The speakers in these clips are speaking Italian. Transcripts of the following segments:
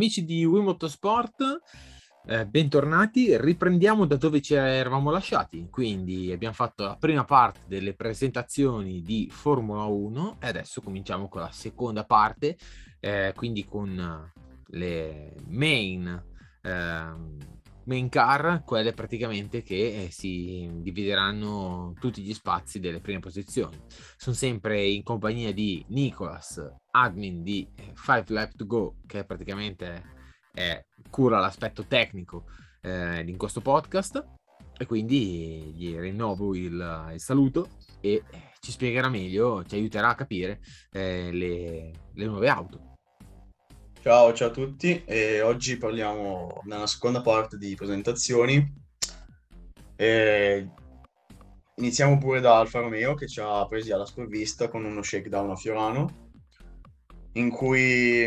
Amici di Wii Motorsport, eh, bentornati. Riprendiamo da dove ci eravamo lasciati. Quindi abbiamo fatto la prima parte delle presentazioni di Formula 1 e adesso cominciamo con la seconda parte, eh, quindi con le main, eh, main car, quelle praticamente che eh, si divideranno tutti gli spazi delle prime posizioni. Sono sempre in compagnia di Nicolas, admin di 5 Lap to Go, che praticamente è, cura l'aspetto tecnico eh, in questo podcast. E quindi gli rinnovo il, il saluto e ci spiegherà meglio, ci aiuterà a capire eh, le, le nuove auto. Ciao, ciao a tutti e oggi parliamo nella seconda parte di presentazioni. E iniziamo pure da Alfa Romeo che ci ha presi alla sprovvista con uno shakedown a Fiorano in cui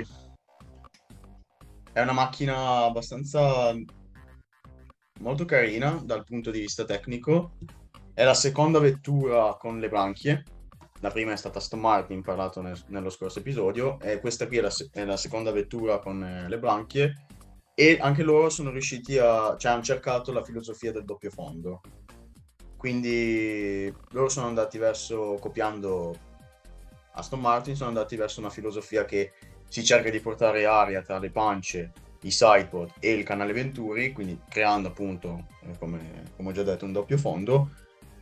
è una macchina abbastanza molto carina dal punto di vista tecnico. È la seconda vettura con le branchie la prima è stata Aston Martin, parlato nel, nello scorso episodio, e questa qui è la, è la seconda vettura con eh, le branchie e anche loro sono riusciti a, cioè hanno cercato la filosofia del doppio fondo. Quindi loro sono andati verso, copiando Aston Martin, sono andati verso una filosofia che si cerca di portare aria tra le pance, i sidepod e il canale Venturi, quindi creando appunto, eh, come, come ho già detto, un doppio fondo,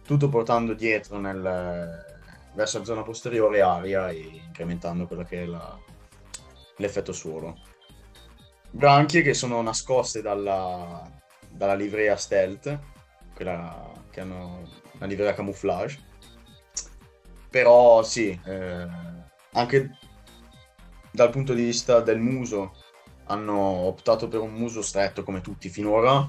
tutto portando dietro nel, verso la zona posteriore aria e incrementando quello che è la, l'effetto suolo. Branchie che sono nascoste dalla, dalla livrea stealth, quella che hanno la livrea camouflage. Però sì, eh, anche dal punto di vista del muso hanno optato per un muso stretto come tutti finora,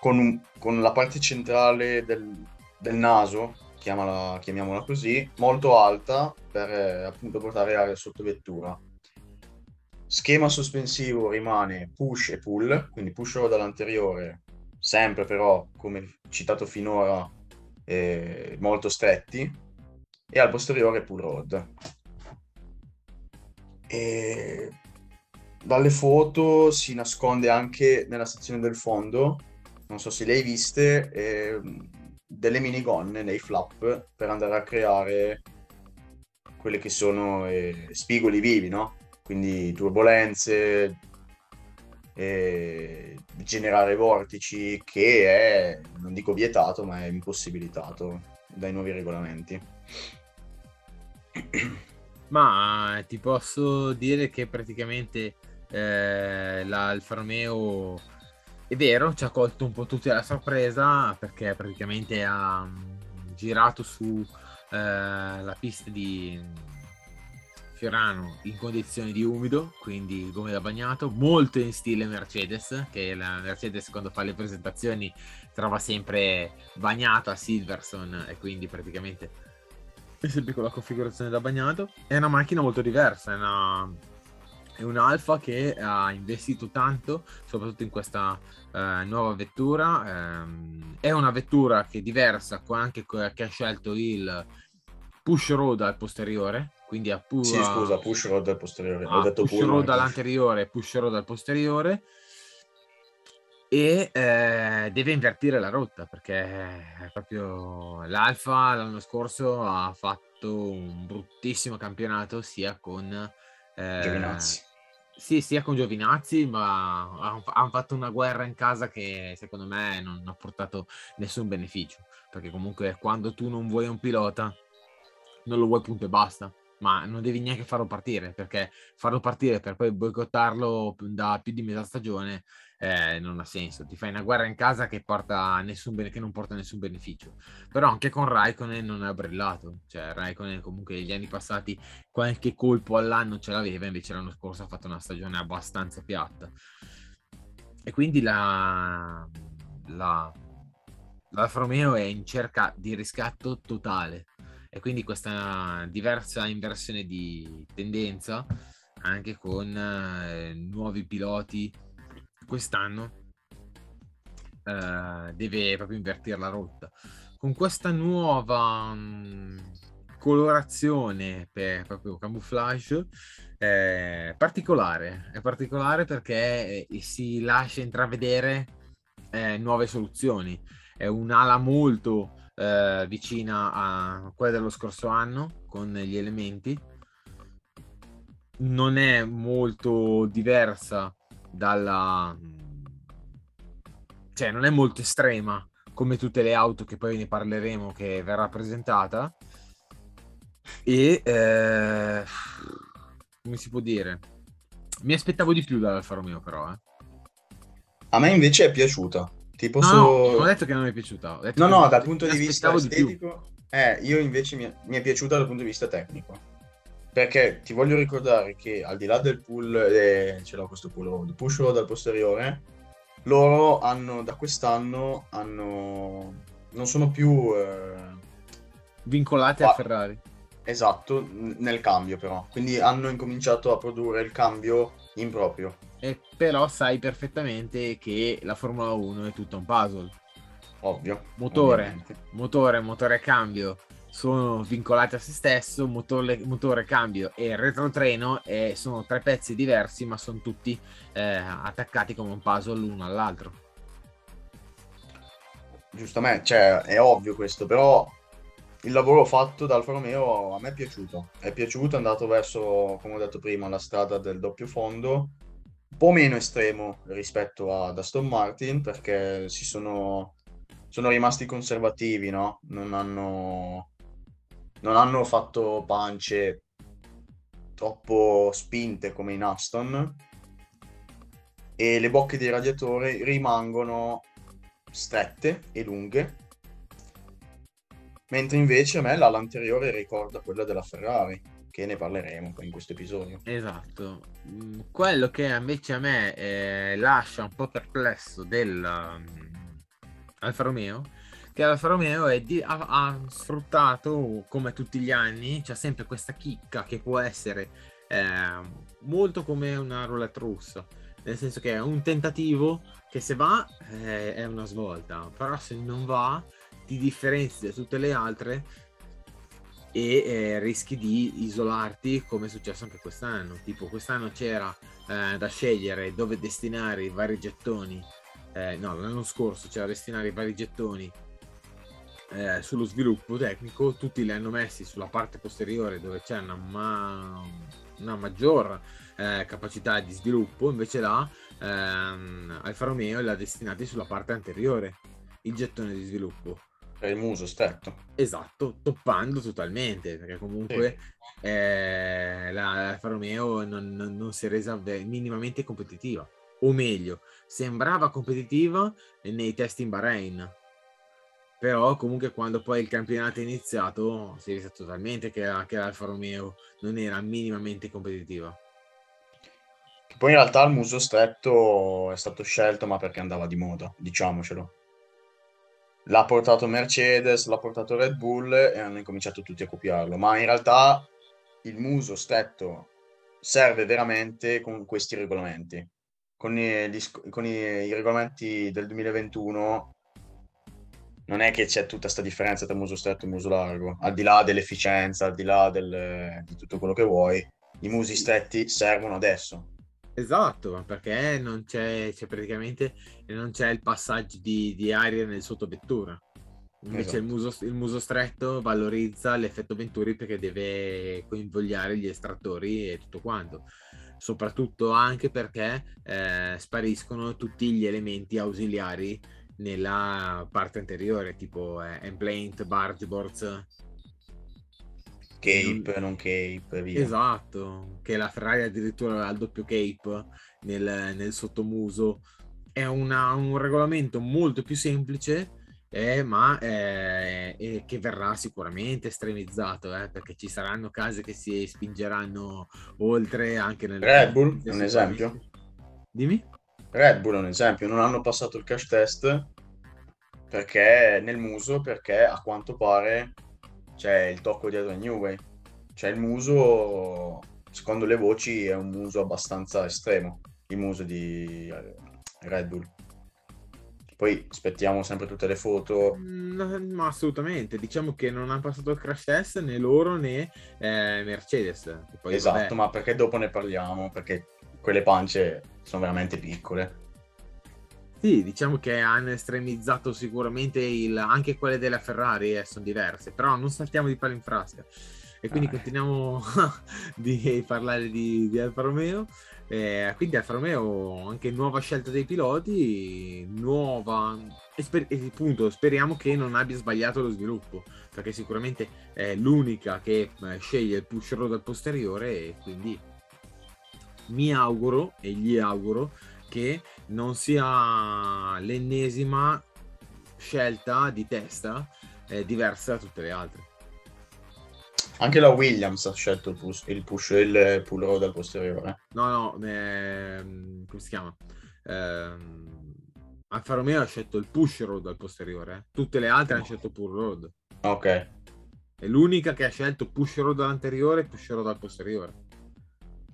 con, un, con la parte centrale del, del naso chiamala, chiamiamola così, molto alta per eh, appunto portare aria sotto vettura. Schema sospensivo rimane push e pull, quindi push rod all'anteriore, sempre però come citato finora eh, molto stretti, e al posteriore pull rod. E dalle foto si nasconde anche nella sezione del fondo, non so se le hai viste, eh, delle minigonne nei flap per andare a creare quelle che sono eh, spigoli vivi, no? Quindi turbolenze, eh, generare vortici, che è, non dico vietato, ma è impossibilitato dai nuovi regolamenti. Ma ti posso dire che praticamente eh, l'Alfa Romeo è vero, ci ha colto un po' tutti alla sorpresa perché praticamente ha mm, girato su eh, la pista di Fiorano in condizioni di umido, quindi come da bagnato, molto in stile Mercedes, che la Mercedes quando fa le presentazioni trova sempre bagnato a Silverson e quindi praticamente è sempre con la configurazione da bagnato. È una macchina molto diversa, è una è un Alfa che ha investito tanto, soprattutto in questa eh, nuova vettura. Eh, è una vettura che è diversa, anche che ha scelto il push road al posteriore. Quindi a pu- sì, scusa, push road al posteriore. Ah, Ho detto push road all'anteriore, push road al posteriore. E eh, deve invertire la rotta perché proprio l'Alfa l'anno scorso ha fatto un bruttissimo campionato sia con eh, Giovinazzi sì, sia con Giovinazzi, ma hanno fatto una guerra in casa che secondo me non ha portato nessun beneficio. Perché comunque quando tu non vuoi un pilota, non lo vuoi punto e basta. Ma non devi neanche farlo partire, perché farlo partire per poi boicottarlo da più di metà stagione eh, non ha senso. Ti fai una guerra in casa che, nessun che non porta nessun beneficio. Però anche con Raikkonen non ha brillato. Cioè, Raikkonen comunque gli anni passati qualche colpo all'anno ce l'aveva, invece l'anno scorso ha fatto una stagione abbastanza piatta. E quindi la, la, l'Alfa Romeo è in cerca di riscatto totale. E quindi questa diversa inversione di tendenza anche con eh, nuovi piloti quest'anno uh, deve proprio invertire la rotta. Con questa nuova mm, colorazione per proprio camouflage è particolare, è particolare perché eh, si lascia intravedere eh, nuove soluzioni. È un'ala molto eh, vicina a quella dello scorso anno con gli elementi. Non è molto diversa dalla... cioè non è molto estrema come tutte le auto che poi ne parleremo che verrà presentata. E eh, come si può dire? Mi aspettavo di più dall'Alfa Romeo però eh. a me invece è piaciuta. Ti posso... no, no, ho detto che non mi è piaciuta no no dal punto di vista estetico di eh, io invece mi è, mi è piaciuta dal punto di vista tecnico perché ti voglio ricordare che al di là del pull eh, ce l'ho questo pull push dal posteriore loro hanno da quest'anno hanno non sono più eh... vincolati a Ferrari. Esatto, n- nel cambio però. Quindi hanno incominciato a produrre il cambio in proprio. E però sai perfettamente che la Formula 1 è tutto un puzzle. Ovvio. Motore, ovviamente. motore, motore cambio sono vincolati a se stesso, motore, motore cambio e retrotreno e sono tre pezzi diversi ma sono tutti eh, attaccati come un puzzle l'uno all'altro. Giustamente, cioè è ovvio questo, però il lavoro fatto dal Alfa Romeo a me è piaciuto, è piaciuto, è andato verso, come ho detto prima, la strada del doppio fondo, un po' meno estremo rispetto ad Aston Martin perché si sono, sono rimasti conservativi, no? Non hanno non hanno fatto pance troppo spinte come in Aston. E le bocche dei radiatori rimangono strette e lunghe. Mentre invece a me l'ala anteriore ricorda quella della Ferrari che ne parleremo in questo episodio. Esatto. Mm, quello che invece a me eh, lascia un po' perplesso del um, Alfa Romeo che Alfa Romeo di, ha, ha, sfruttato come tutti gli anni, c'è sempre questa chicca che può essere eh, molto come una roulette russa, nel senso che è un tentativo che se va eh, è una svolta, però se non va ti differenzi da tutte le altre e eh, rischi di isolarti come è successo anche quest'anno. Tipo quest'anno c'era eh, da scegliere dove destinare i vari gettoni, eh, no l'anno scorso c'era da destinare i vari gettoni eh, sullo sviluppo tecnico, tutti li hanno messi sulla parte posteriore dove c'è una, ma- una maggior eh, capacità di sviluppo, invece là ehm, Alfa Romeo l'ha destinati sulla parte anteriore, il gettone di sviluppo. Per il muso stretto. Esatto, toppando totalmente, perché comunque sì. eh, la Alfa Romeo non, non, non si è resa minimamente competitiva, o meglio, sembrava competitiva nei test in Bahrain però comunque quando poi il campionato è iniziato si è visto totalmente che, che l'Alfa Romeo non era minimamente competitiva. Poi in realtà il muso stretto è stato scelto ma perché andava di moda, diciamocelo. L'ha portato Mercedes, l'ha portato Red Bull e hanno incominciato tutti a copiarlo, ma in realtà il muso stretto serve veramente con questi regolamenti. Con i, con i, i regolamenti del 2021 non è che c'è tutta questa differenza tra muso stretto e muso largo, al di là dell'efficienza, al di là del, di tutto quello che vuoi, i musi stretti servono adesso. Esatto, perché non c'è, c'è praticamente non c'è il passaggio di, di aria nel sottovettura. Invece esatto. il, muso, il, muso, stretto valorizza l'effetto Venturi perché deve coinvolgere gli estrattori e tutto quanto. Soprattutto anche perché eh, spariscono tutti gli elementi ausiliari nella parte anteriore, tipo eh, Emplaint, Bargeboards. Cape, non, non cape, via. Esatto, che la Ferrari addirittura aveva il doppio cape nel, nel sottomuso. È una, un regolamento molto più semplice, eh, ma eh, che verrà sicuramente estremizzato, eh, perché ci saranno case che si spingeranno oltre anche nel... Red Bull, un esempio. Dimmi? Red Bull è un esempio, non hanno passato il cash test perché nel muso, perché a quanto pare c'è il tocco dietro a New Way. Cioè il muso, secondo le voci, è un muso abbastanza estremo, il muso di eh, Red Bull. Poi aspettiamo sempre tutte le foto. Mm, ma assolutamente, diciamo che non hanno passato il crash test né loro né eh, Mercedes. Esatto, vabbè... ma perché dopo ne parliamo? Perché quelle pance sono veramente piccole. Sì, diciamo che hanno estremizzato sicuramente il... anche quelle della Ferrari eh, sono diverse, però non saltiamo di palo in frasca. E quindi ah. continuiamo di parlare di, di Alfa Romeo. Eh, quindi Alfa Romeo anche nuova scelta dei piloti, nuova e, sper- e appunto speriamo che non abbia sbagliato lo sviluppo, perché sicuramente è l'unica che eh, sceglie il push road al posteriore e quindi mi auguro e gli auguro che non sia l'ennesima scelta di testa eh, diversa da tutte le altre. Anche la Williams ha scelto il push, il, push, il pull road al posteriore. No, no, ehm, come si chiama? Ehm, Alfa Romeo ha scelto il push road al posteriore. Eh. Tutte le altre no. hanno scelto pull road. Ok. È l'unica che ha scelto push road all'anteriore e push road al posteriore.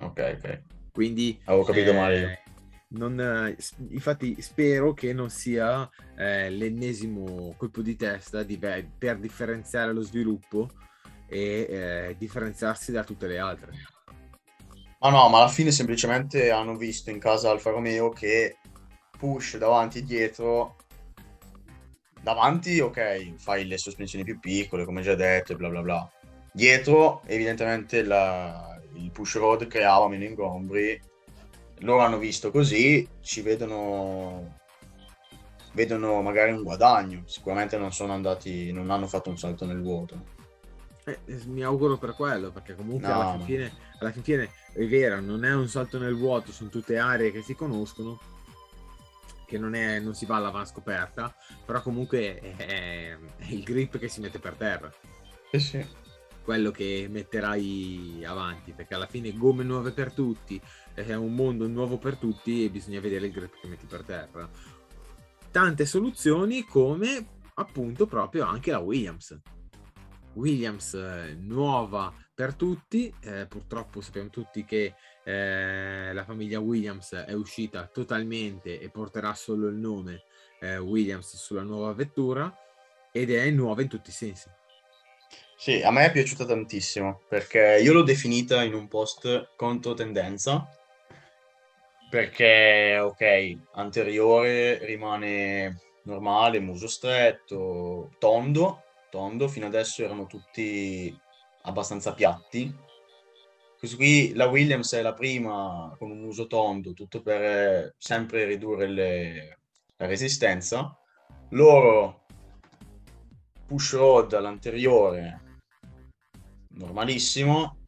Ok, ok. Quindi... Avevo capito eh, male. Non, infatti spero che non sia eh, l'ennesimo colpo di testa di, per differenziare lo sviluppo e eh, differenziarsi da tutte le altre. Ma no, ma alla fine semplicemente hanno visto in casa Alfa Romeo che push davanti e dietro davanti ok fai le sospensioni più piccole come già detto e bla bla bla dietro evidentemente la, il push road creava meno ingombri loro hanno visto così ci vedono vedono magari un guadagno sicuramente non sono andati non hanno fatto un salto nel vuoto eh, mi auguro per quello, perché comunque no, alla, fin fine, alla, fin fine, è vero, non è un salto nel vuoto, sono tutte aree che si conoscono, che non, è, non si va alla scoperta, però comunque è, è, il grip che si mette per terra. Eh sì. Quello che metterai avanti, perché alla fine gomme nuove per tutti, è un mondo nuovo per tutti e bisogna vedere il grip che metti per terra. Tante soluzioni come appunto proprio anche la Williams Williams eh, nuova per tutti, eh, purtroppo sappiamo tutti che eh, la famiglia Williams è uscita totalmente e porterà solo il nome eh, Williams sulla nuova vettura ed è nuova in tutti i sensi. Sì, a me è piaciuta tantissimo perché io l'ho definita in un post controtendenza perché ok, anteriore rimane normale, muso stretto, tondo, tondo, fino adesso erano tutti abbastanza piatti. Questo qui, la Williams è la prima con un uso tondo, tutto per eh, sempre ridurre le, la resistenza. Loro push rod all'anteriore, normalissimo,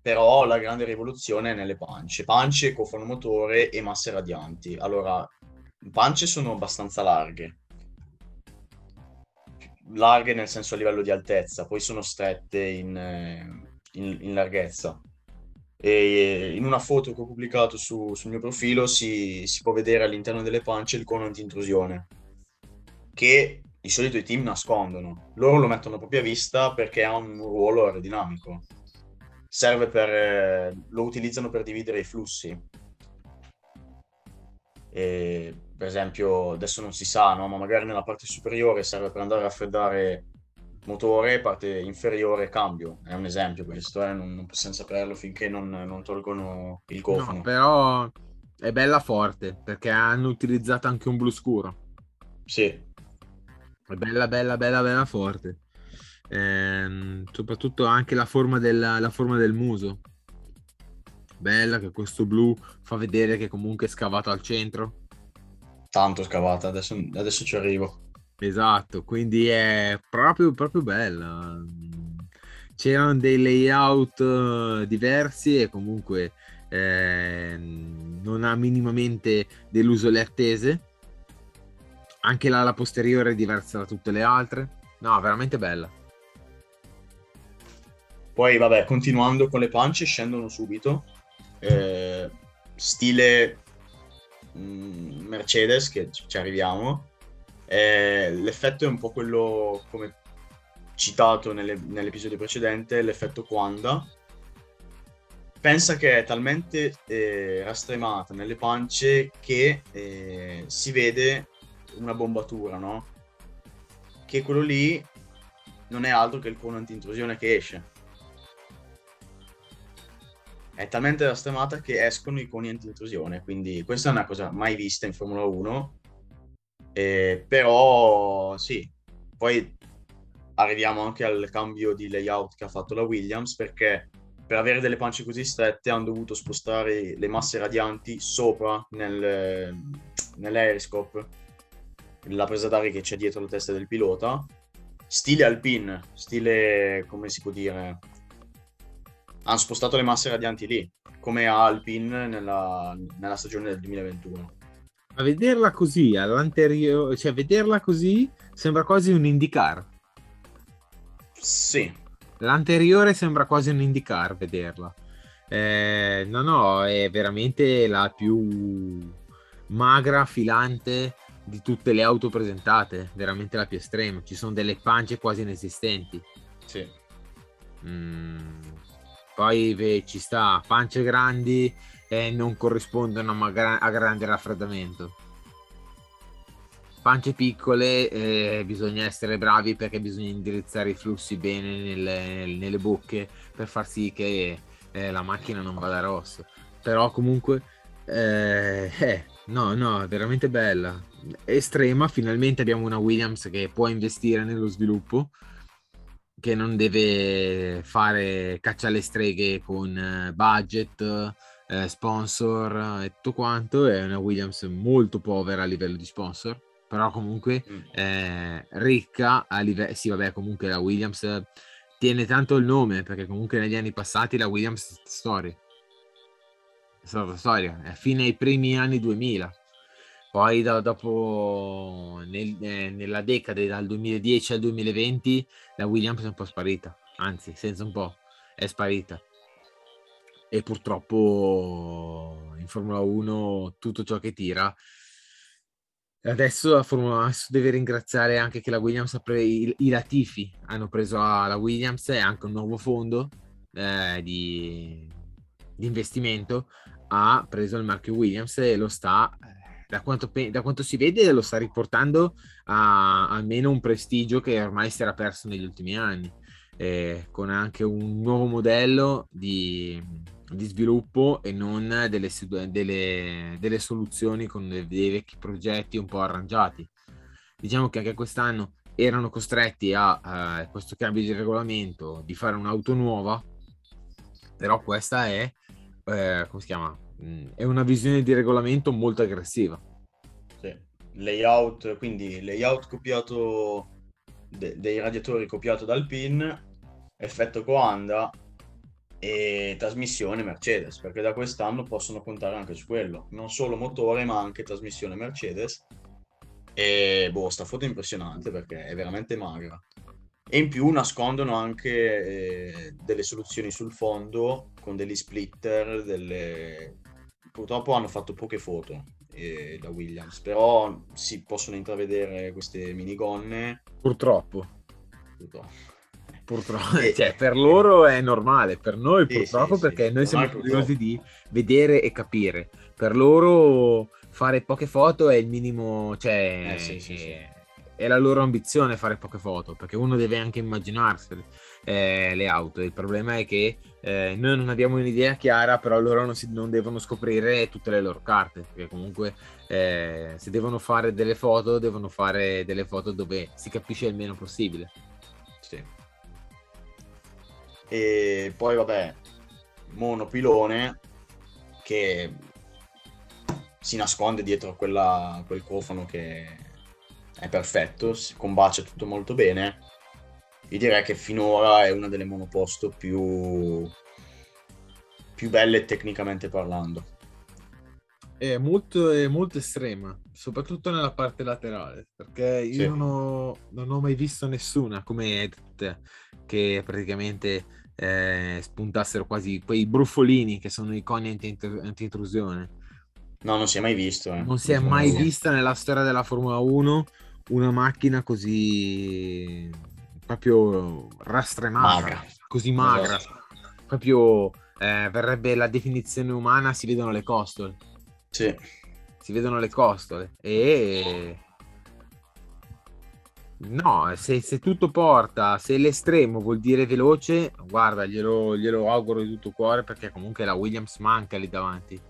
però la grande rivoluzione è nelle pance. Pance, cofano motore e masse radianti. Allora, pance sono abbastanza larghe, larghe nel senso a livello di altezza, poi sono strette in, eh, in, in larghezza. E in una foto che ho pubblicato su, sul mio profilo si, si, può vedere all'interno delle pance il cono anti-intrusione, che di solito i team nascondono. Loro lo mettono proprio a vista perché ha un ruolo aerodinamico. Serve per... Eh, lo utilizzano per dividere i flussi. E per esempio, adesso non si sa, no? ma magari nella parte superiore serve per andare a raffreddare motore, parte inferiore cambio. È un esempio questo, eh? non, non, possiamo saperlo finché non, non tolgono il cofano. No, però è bella forte perché hanno utilizzato anche un blu scuro. Sì. È bella, bella, bella, bella forte. Ehm, soprattutto anche la forma, del, la forma del muso. Bella che questo blu fa vedere che comunque è scavato al centro tanto scavata, adesso, adesso ci arrivo. Esatto, quindi è proprio, proprio bella. C'erano dei layout eh, diversi e comunque eh, non ha minimamente deluso le attese. Anche l'ala posteriore è diversa da tutte le altre. No, veramente bella. Poi, vabbè, continuando con le pance, scendono subito. Eh, stile Mm, Mercedes, che ci arriviamo, eh, l'effetto è un po' quello come citato nelle, nell'episodio precedente, l'effetto Quanda. Pensa che è talmente eh, rastremata nelle pance che eh, si vede una bombatura, no? Che quello lì non è altro che il cono anti-intrusione che esce. È talmente rastemata che escono i coni anti-intrusione, quindi questa è una cosa mai vista in Formula 1. Eh, però sì, poi arriviamo anche al cambio di layout che ha fatto la Williams perché per avere delle pance così strette hanno dovuto spostare le masse radianti sopra nel, nell'aeroscope, la presa d'aria che c'è dietro la testa del pilota, stile alpine, stile come si può dire, hanno spostato le masse radianti lì, come a Alpine nella, nella stagione del 2021. A vederla così, all'anteriore, cioè vederla così sembra quasi un IndyCar. Sì. L'anteriore sembra quasi un IndyCar vederla. Eh, no, no, è veramente la più magra, filante di tutte le auto presentate, veramente la più estrema. Ci sono delle pance quasi inesistenti. Sì. Mm, poi beh, ci sta, pance grandi e non corrispondono a, gra- a grande raffreddamento. Pance piccole eh, bisogna essere bravi perché bisogna indirizzare i flussi bene nelle, nelle bocche per far sì che eh, la macchina non vada rosso. Però comunque, eh, eh, no, no, è veramente bella. Estrema, finalmente abbiamo una Williams che può investire nello sviluppo che non deve fare caccia alle streghe con eh, budget, eh, sponsor e tutto quanto. È una Williams molto povera a livello di sponsor, però comunque mm. eh, ricca a livello... Sì, vabbè, comunque la Williams tiene tanto il nome perché comunque negli anni passati la Williams è storia. È stata storia, è fine ai primi anni 2000 poi da, dopo, nel, eh, nella decade dal 2010 al 2020, la Williams è un po' sparita, anzi, senza un po', è sparita. E purtroppo in Formula 1 tutto ciò che tira. Adesso la Formula 1 deve ringraziare anche che la Williams ha preso i, i Latifi hanno preso la Williams e anche un nuovo fondo eh, di, di investimento ha preso il marchio Williams e lo sta da quanto, da quanto, si vede lo sta riportando a almeno un prestigio che ormai si era perso negli ultimi anni, eh, con anche un nuovo modello di, di sviluppo e non delle, delle, delle soluzioni con dei, dei vecchi progetti un po' arrangiati. Diciamo che anche quest'anno erano costretti a, a questo cambio di regolamento di fare un'auto nuova, però questa è, eh, come si chiama? Mm, è una visione di regolamento molto aggressiva. Sì. Layout, quindi layout copiato de- dei radiatori copiato dal PIN, effetto Coanda e trasmissione Mercedes, perché da quest'anno possono contare anche su quello, non solo motore ma anche trasmissione Mercedes. E boh, sta foto impressionante perché è veramente magra e in più nascondono anche eh, delle soluzioni sul fondo con degli splitter, delle, purtroppo hanno fatto poche foto eh, da Williams, però si possono intravedere queste minigonne. Purtroppo. Purtroppo. Purtroppo, eh, cioè, per loro è normale, per noi purtroppo perché noi siamo curiosi di vedere e capire. Per loro fare poche foto è il minimo, cioè eh, è la loro ambizione fare poche foto, perché uno deve anche immaginarsele eh, le auto. Il problema è che eh, noi non abbiamo un'idea chiara, però loro non, si, non, devono scoprire tutte le loro carte, perché comunque eh, se devono fare delle foto, devono fare delle foto dove si capisce il meno possibile. Sì. E poi vabbè, monopilone che si nasconde dietro quella, quel cofano che è perfetto, si combacia tutto molto bene io direi che finora è una delle monoposto più, più belle tecnicamente parlando. È molto, è molto estrema, soprattutto nella parte laterale, perché io sì. non, ho, non, ho, mai visto nessuna come Edit che praticamente eh, spuntassero quasi quei bruffolini che sono i coni anti-intrusione. No, non si è mai visto. Eh. Non si è mai vista nella storia della Formula 1 una macchina così proprio rastremata, magra. così magra, proprio eh, verrebbe la definizione umana, si vedono le costole. Sì. Si vedono le costole e No, se, se, tutto porta, se l'estremo vuol dire veloce, guarda, glielo, glielo auguro di tutto cuore perché comunque la Williams manca lì davanti.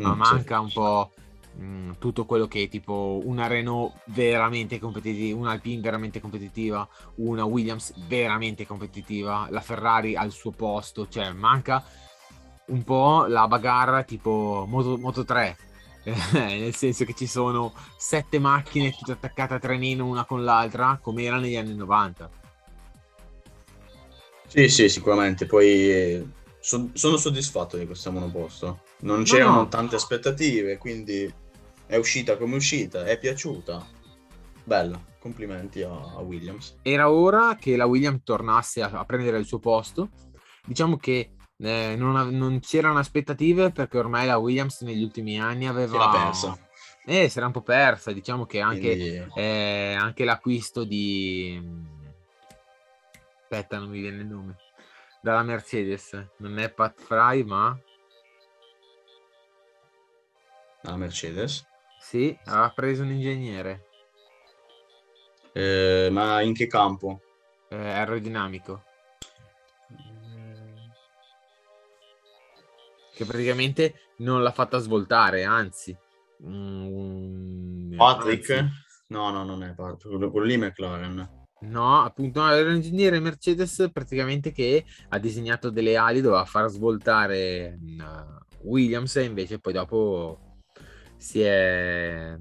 Mm, Ma manca sì. un po' mh, mm, tutto quello che è tipo una Renault veramente competitiva, una Alpine veramente competitiva, una Williams veramente competitiva, la Ferrari al suo posto, cioè manca un po' la bagarra tipo Moto, Moto 3 nel senso che ci sono sette macchine tutte attaccate a trenino una con l'altra, come era negli anni 90. Sì, sì, sicuramente. Poi eh, so, sono soddisfatto di questo monoposto. Non c'erano no, no. tante aspettative, quindi è uscita come uscita, è piaciuta. Bella, complimenti a, a Williams. Era ora che la Williams tornasse a, a prendere il suo posto. Diciamo che eh, non, non, c'erano aspettative perché ormai la Williams negli ultimi anni aveva... Si era persa. Eh, si era un po' persa, diciamo che anche, Quindi... eh, anche l'acquisto di... Aspetta, non mi viene il nome. Dalla Mercedes, non è Pat Fry, ma... La Mercedes? Sì, ha preso un ingegnere. Eh, ma in che campo? Eh, aerodinamico. che praticamente non l'ha fatta svoltare, anzi. Mm, Patrick? Anzi. No, no, non è Patrick, quello lì McLaren. No, appunto, no, era l'ingegnere Mercedes praticamente che ha disegnato delle ali, doveva far svoltare uh, Williams e invece poi dopo si è...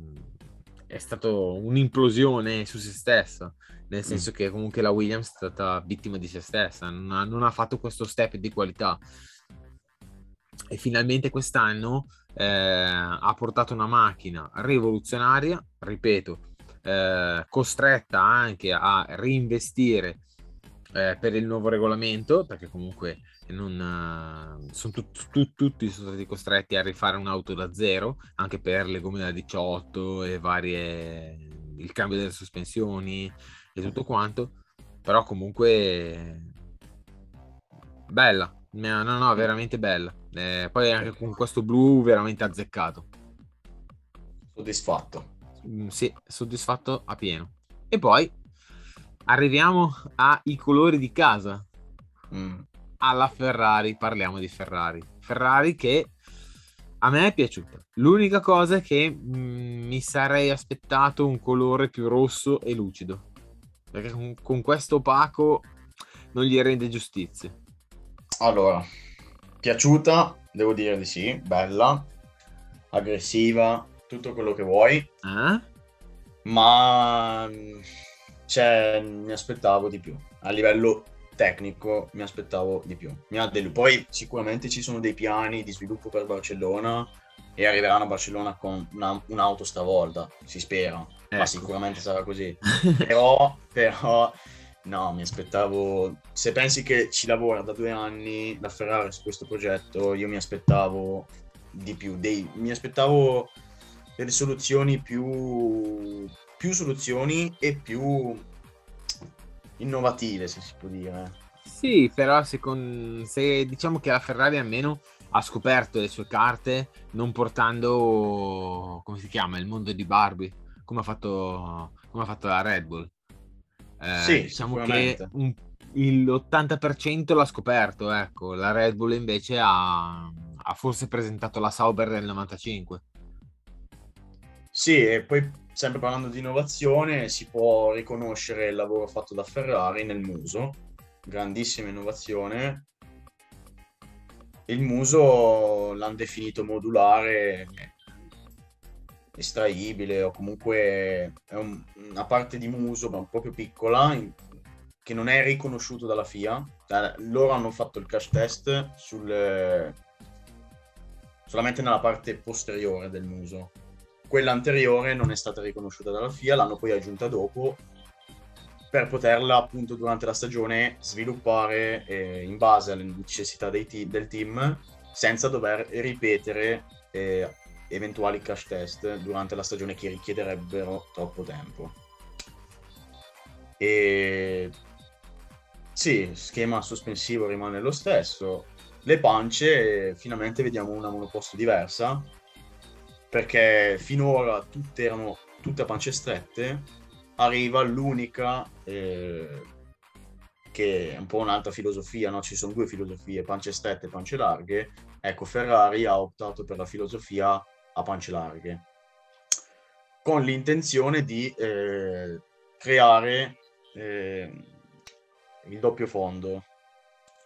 è stato un'implosione su se stesso, nel mm. senso mm. che comunque la Williams è stata vittima di se stessa, non ha, non ha fatto questo step di qualità e finalmente quest'anno eh, ha portato una macchina rivoluzionaria, ripeto, eh, costretta anche a reinvestire eh, per il nuovo regolamento, perché comunque non, uh, sono tut, tut, tutti sono stati costretti a rifare un'auto da zero, anche per le gomme da 18 e varie, il cambio delle sospensioni e tutto quanto, però comunque bella, no, no, veramente bella. Eh, poi anche con questo blu veramente azzeccato. Soddisfatto. Mm, sì, soddisfatto a pieno. E poi arriviamo ai colori di casa. Mm. Alla Ferrari, parliamo di Ferrari. Ferrari che a me è piaciuta. L'unica cosa è che mm, mi sarei aspettato un colore più rosso e lucido. Perché con, con questo opaco non gli rende giustizia. Allora, piaciuta, devo dire di sì, bella, aggressiva, tutto quello che vuoi. Eh? Ma cioè, mi aspettavo di più. A livello tecnico mi aspettavo di più. Del... Poi sicuramente ci sono dei piani di sviluppo per Barcellona e arriveranno a Barcellona con una, un'auto stavolta, si spera. Ecco. Ma sicuramente sarà così. però, però No, mi aspettavo. Se pensi che ci lavora da due anni la Ferrari su questo progetto, io mi aspettavo di più. Dei... Mi aspettavo delle soluzioni più. più soluzioni e più innovative, se si può dire. Sì, però se, con... se diciamo che la Ferrari almeno ha scoperto le sue carte non portando, come si chiama, il mondo di Barbie, come ha fatto, come ha fatto la Red Bull eh, sì, diciamo che un, l'80% l'ha scoperto, ecco. La Red Bull invece ha, ha forse presentato la Sauber del 95. Sì, e poi sempre parlando di innovazione, si può riconoscere il lavoro fatto da Ferrari nel muso, grandissima innovazione. Il muso l'hanno definito modulare, estraibile o comunque è un, una parte di muso ma proprio piccola in, che non è riconosciuto dalla FIA. Loro hanno fatto il crash test sul, solamente nella parte posteriore del muso. Quella anteriore non è stata riconosciuta dalla FIA, l'hanno poi aggiunta dopo per poterla appunto durante la stagione sviluppare eh, in base alle necessità t- del team senza dover ripetere eh, eventuali crash test durante la stagione che richiederebbero troppo tempo. E sì, schema sospensivo rimane lo stesso. Le pance finalmente vediamo una monoposto diversa perché finora tutte erano tutte a pance strette arriva l'unica eh, che è un po' un'altra filosofia, no? ci sono due filosofie, pance strette e pance larghe. Ecco, Ferrari ha optato per la filosofia a pance larghe, con l'intenzione di eh, creare eh, il doppio fondo,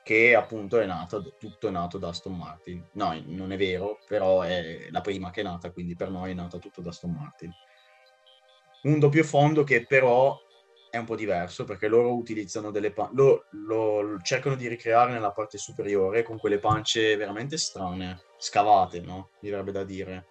che appunto è nata, tutto è nato da Aston Martin. No, non è vero, però è la prima che è nata, quindi per noi è nata tutto da Aston Martin. Un doppio fondo che però è un po' diverso perché loro utilizzano delle pance, lo, lo, cercano di ricreare nella parte superiore con quelle pance veramente strane, scavate, no? Mi verrebbe da dire.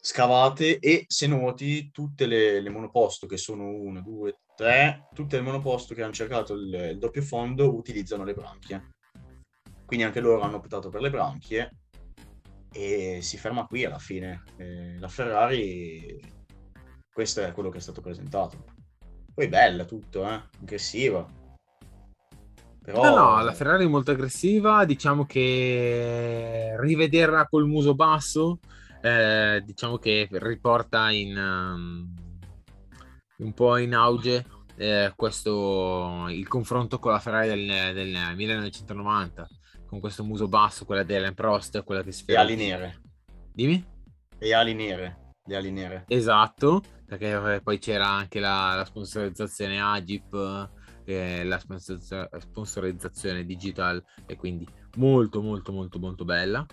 Scavate e se noti tutte le, le monoposto che sono 1, 2, 3, tutte le monoposto che hanno cercato il, il doppio fondo utilizzano le branchie. Quindi anche loro hanno optato per le branchie e si ferma qui alla fine. Eh, la Ferrari, questo è quello che è stato presentato. Poi bella tutto, eh? aggressiva. Però... No, no, la Ferrari è molto aggressiva, diciamo che rivederla col muso basso, eh, diciamo che riporta in... Um un po' in auge eh, questo, il confronto con la Ferrari del, del, 1990, con questo muso basso, quella dell'Ellen Prost, quella che si E ali nere. Dimmi? E ali nere. Le ali nere. Esatto, perché eh, poi c'era anche la, la sponsorizzazione Agip, eh, la sponsorizzazione digital e quindi molto molto molto molto bella.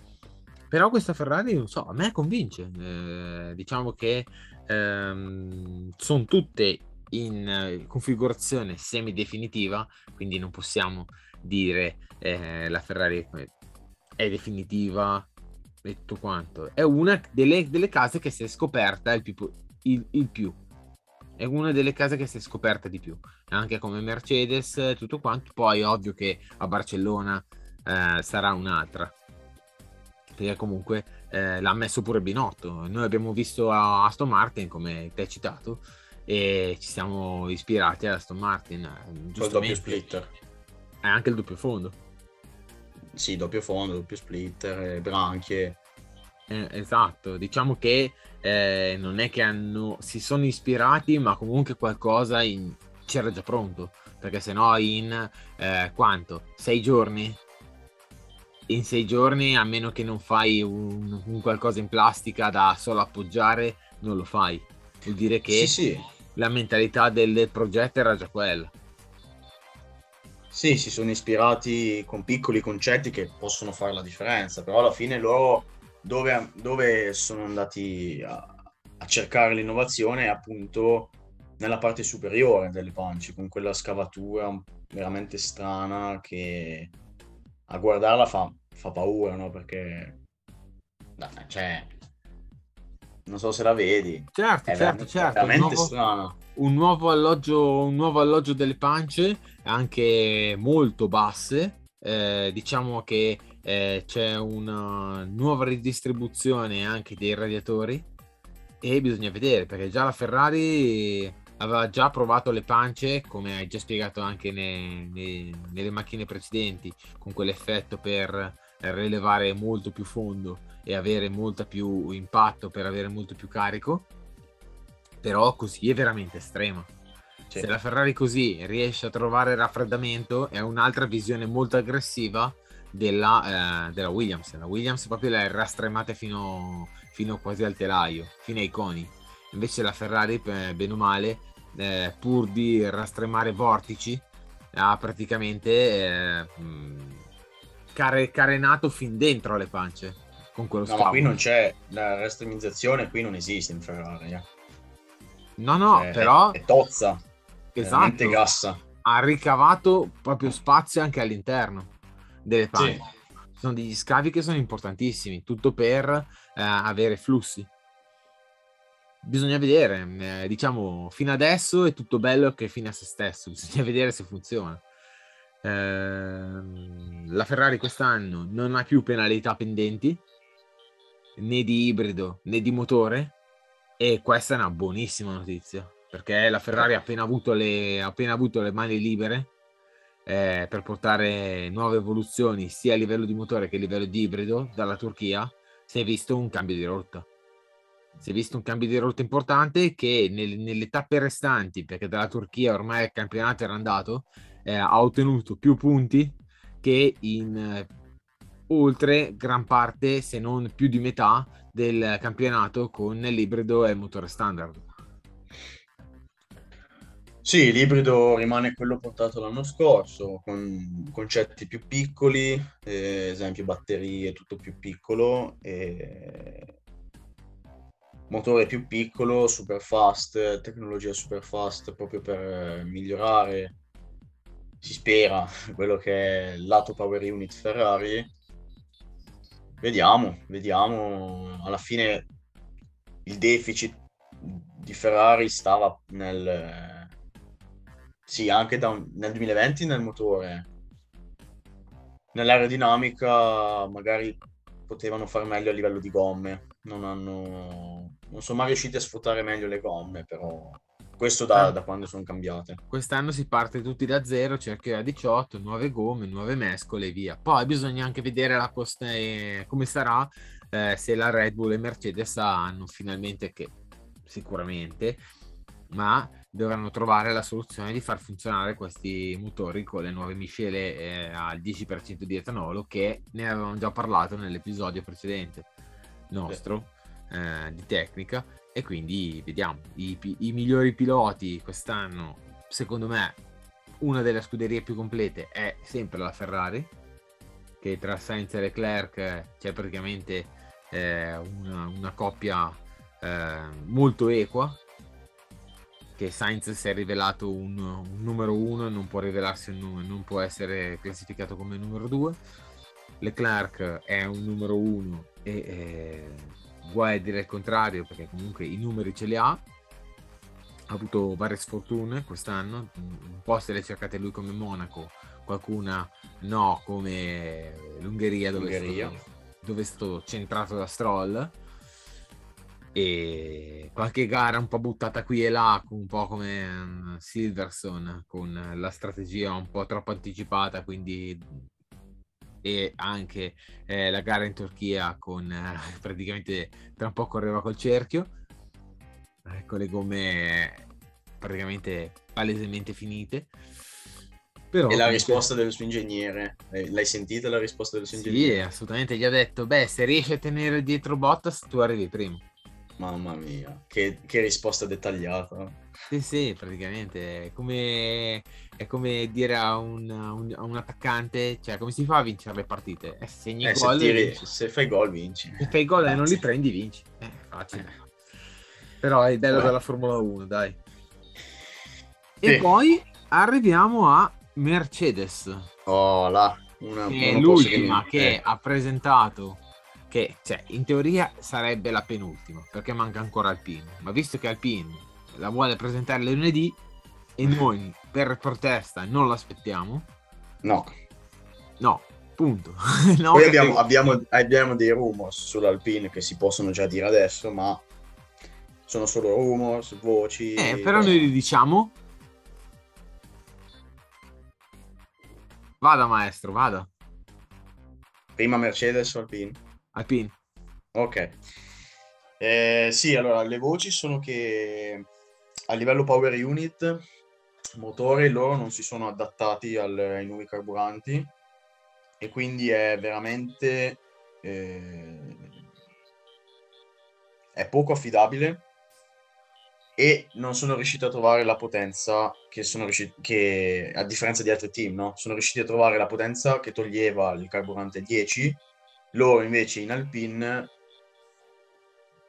Però questa Ferrari, non so, a me convince. Eh, diciamo che ehm, sono tutte in eh, configurazione semi-definitiva, quindi non possiamo dire eh, la Ferrari è definitiva e tutto quanto. È una delle, delle, case che si è scoperta il più, il, il più. È una delle case che si è scoperta di più, anche come Mercedes, tutto quanto. Poi, ovvio che a Barcellona eh, sarà un'altra perché comunque eh, l'ha messo pure Binotto. Noi abbiamo visto Aston Martin, come ti hai citato, e ci siamo ispirati ad Aston Martin. Eh, Col doppio splitter. È anche il doppio fondo. Sì, doppio fondo, doppio splitter, branchie. Eh, esatto, diciamo che eh, non è che hanno, si sono ispirati, ma comunque qualcosa in, c'era già pronto. Perché se no in eh, quanto? Sei giorni? In sei giorni, a meno che non fai un, un, qualcosa in plastica da solo appoggiare, non lo fai. Vuol dire che sì, sì. la mentalità del progetto era già quella. Sì, si sono ispirati con piccoli concetti che possono fare la differenza, però alla fine loro dove, dove sono andati a, a cercare l'innovazione è appunto nella parte superiore delle pance, con quella scavatura veramente strana che a guardarla fa, fa paura, no? Perché, cioè, non so se la vedi. Certo, è certo, certo. un nuovo. Un nuovo, alloggio, un nuovo alloggio delle pance, anche molto basse. Eh, diciamo che eh, c'è una nuova ridistribuzione anche dei radiatori e bisogna vedere perché già la Ferrari aveva già provato le pance, come hai già spiegato anche ne, ne, nelle macchine precedenti, con quell'effetto per rilevare molto più fondo e avere molto più impatto per avere molto più carico. Però così è veramente estrema. Sì. Se la Ferrari così riesce a trovare raffreddamento, è un'altra visione molto aggressiva della, eh, della Williams. La Williams proprio l'ha rastremata fino, fino quasi al telaio, fino ai coni Invece la Ferrari, bene o male, eh, pur di rastremare vortici, ha praticamente eh, care- carenato fin dentro le pance. Con quello no, ma qui non c'è la rastremizzazione, qui non esiste in Ferrari. Eh. No, no, cioè, però... È, è tozza. Esatto. Gassa. Ha ricavato proprio spazio anche all'interno delle pance. Sì. Sono degli scavi che sono importantissimi, tutto per eh, avere flussi bisogna vedere. Eh, diciamo, fino adesso è tutto bello che fine a se stesso, bisogna vedere se funziona. Eh, la Ferrari quest'anno non ha più penalità pendenti né di ibrido né di motore e questa è una buonissima notizia perché la Ferrari ha appena avuto le, appena avuto le mani libere eh, per portare nuove evoluzioni sia a livello di motore che a livello di ibrido dalla Turchia si è visto un cambio di rotta si è visto un cambio di rotta importante che nel, nelle tappe restanti, perché dalla Turchia ormai il campionato era andato, eh, ha ottenuto più punti che in eh, oltre gran parte, se non più di metà, del campionato con l'ibrido e motore standard. Sì, l'ibrido rimane quello portato l'anno scorso, con concetti più piccoli, eh, esempio batterie, tutto più piccolo, e motore più piccolo, super fast, tecnologia super fast proprio per migliorare, si spera, quello che è il lato power unit Ferrari. Vediamo, vediamo, alla fine il deficit di Ferrari stava nel sì, anche da, nel 2020 nel motore. Nell'aerodinamica magari potevano fare meglio a livello di gomme. Non hanno... Non sono mai riusciti a sfruttare meglio le gomme, però questo da, ah. da, quando sono cambiate. Quest'anno si parte tutti da zero, cerchi da 18, nuove gomme, nuove mescole e via. Poi bisogna anche vedere la cost- eh, come sarà eh, se la Red Bull e Mercedes hanno finalmente che sicuramente ma dovranno trovare la soluzione di far funzionare questi motori con le nuove miscele eh, al 10% di etanolo che ne avevamo già parlato nell'episodio precedente nostro eh, di tecnica e quindi vediamo I, i migliori piloti quest'anno secondo me una delle scuderie più complete è sempre la Ferrari che tra Sainz e Leclerc c'è praticamente eh, una, una, coppia eh, molto equa che Sainz si è rivelato un, un numero uno non può rivelarsi un numero, non può essere classificato come numero due. Leclerc è un numero uno e eh, guai a dire il contrario perché comunque i numeri ce li ha. Ha avuto varie sfortune quest'anno, un po' se le cercate lui come Monaco, qualcuna no come l'Ungheria dove, L'Ungheria. È, stato, dove è stato centrato da Stroll e qualche gara un po' buttata qui e là, un po' come mm, Silverson, con la strategia un po' troppo anticipata, quindi e anche eh, la gara in Turchia con eh, praticamente tra un po' correva col cerchio ecco le gomme praticamente palesemente finite però, e la risposta del suo ingegnere eh, l'hai sentita la risposta del suo ingegnere? Sì, assolutamente gli ha detto beh se riesci a tenere dietro Bottas tu arrivi primo Mamma mia, che, che, risposta dettagliata. Sì, sì, praticamente è come, è come dire a un, un, a un, attaccante, cioè come si fa a vincere le partite? Eh, segni eh, gol se, tiri, se, fai gol vinci. Se fai gol e non li prendi vinci. Eh, facile. Eh. Però è bello della Formula 1, dai. E sì. poi arriviamo a Mercedes. Oh, là. Una, che è l'ultima che, che ha presentato che cioè, in teoria sarebbe la penultima perché manca ancora Alpine ma visto che Alpine la vuole presentare lunedì e noi per protesta non l'aspettiamo. No. No punto. No, poi abbiamo, perché... abbiamo, abbiamo, dei rumors sull'Alpine che si possono già dire adesso ma sono solo rumors voci eh, però noi li diciamo. Vada maestro vada. Prima Mercedes o Alpine? Alpine. Ok. Eh, sì, allora le voci sono che a livello power unit, motore, loro non si sono adattati al, ai nuovi carburanti e quindi è veramente eh, è poco affidabile e non sono riusciti a trovare la potenza che sono riusciti che a differenza di altri team, no? Sono riusciti a trovare la potenza che toglieva il carburante 10 loro invece in Alpine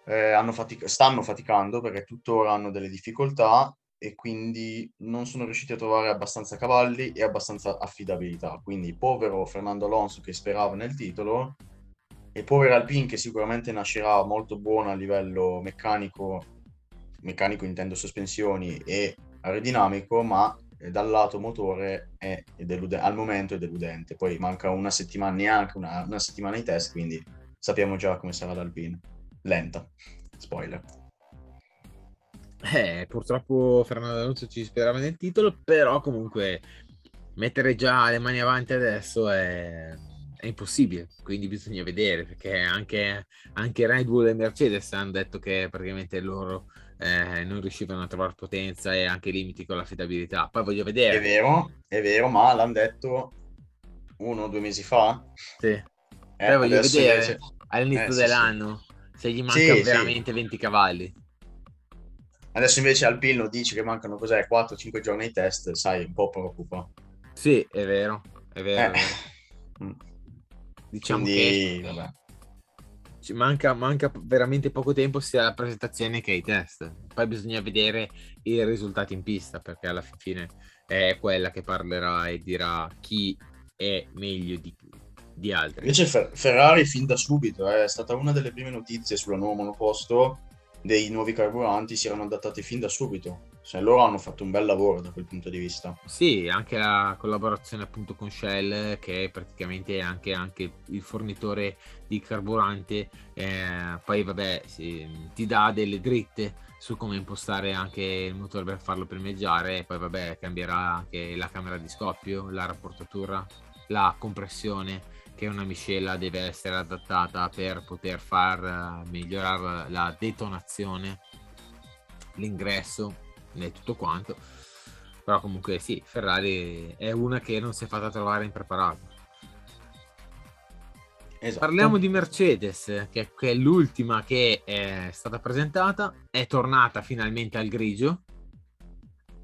eh, fatic- stanno faticando perché tuttora hanno delle difficoltà e quindi non sono riusciti a trovare abbastanza cavalli e abbastanza affidabilità. Quindi povero Fernando Alonso che sperava nel titolo e povero Alpine che sicuramente nascerà molto buono a livello meccanico, meccanico intendo sospensioni e aerodinamico, ma dal lato motore è, è al momento è deludente. Poi manca una settimana, neanche una, una settimana di test, quindi sappiamo già come sarà l'Alpine. Lenta, spoiler. Eh, purtroppo Fernando Alonso ci sperava nel titolo, però comunque mettere già le mani avanti adesso è, è impossibile, quindi bisogna vedere perché anche, anche Red Bull e Mercedes hanno detto che praticamente loro eh, non riuscivano a trovare potenza e anche limiti con l'affidabilità. Poi voglio vedere. È vero, è vero, ma l'hanno detto uno o due mesi fa. Sì. Eh, Poi voglio vedere invece... all'inizio eh, dell'anno sì, sì. Se gli manca sì, veramente 20 cavalli. Adesso invece Alpino dice che mancano cos'è 4-5 giorni di test, sai, un po' preoccupa. Sì, è vero, è vero. Eh. È vero. Mm. Diciamo Quindi, che vabbè. Ci manca, manca, veramente poco tempo sia alla presentazione che ai test. Poi bisogna vedere i risultati in pista perché alla fine è quella che parlerà e dirà chi è meglio di, di altri. Invece Ferrari fin da subito eh, è stata una delle prime notizie sulla nuova monoposto dei nuovi carburanti si erano adattati fin da subito. Cioè, loro hanno fatto un bel lavoro da quel punto di vista. Sì, anche la collaborazione appunto con Shell, che è praticamente anche, anche il fornitore di carburante, eh, poi vabbè, si, ti dà delle dritte su come impostare anche il motore per farlo primeggiare, poi vabbè, cambierà anche la camera di scoppio, la rapportatura, la compressione che una miscela deve essere adattata per poter far uh, migliorare la detonazione, l'ingresso e tutto quanto. Però comunque sì, Ferrari è una che non si è fatta trovare impreparata. Esatto. Parliamo di Mercedes, che, che, è l'ultima che è stata presentata, è tornata finalmente al grigio,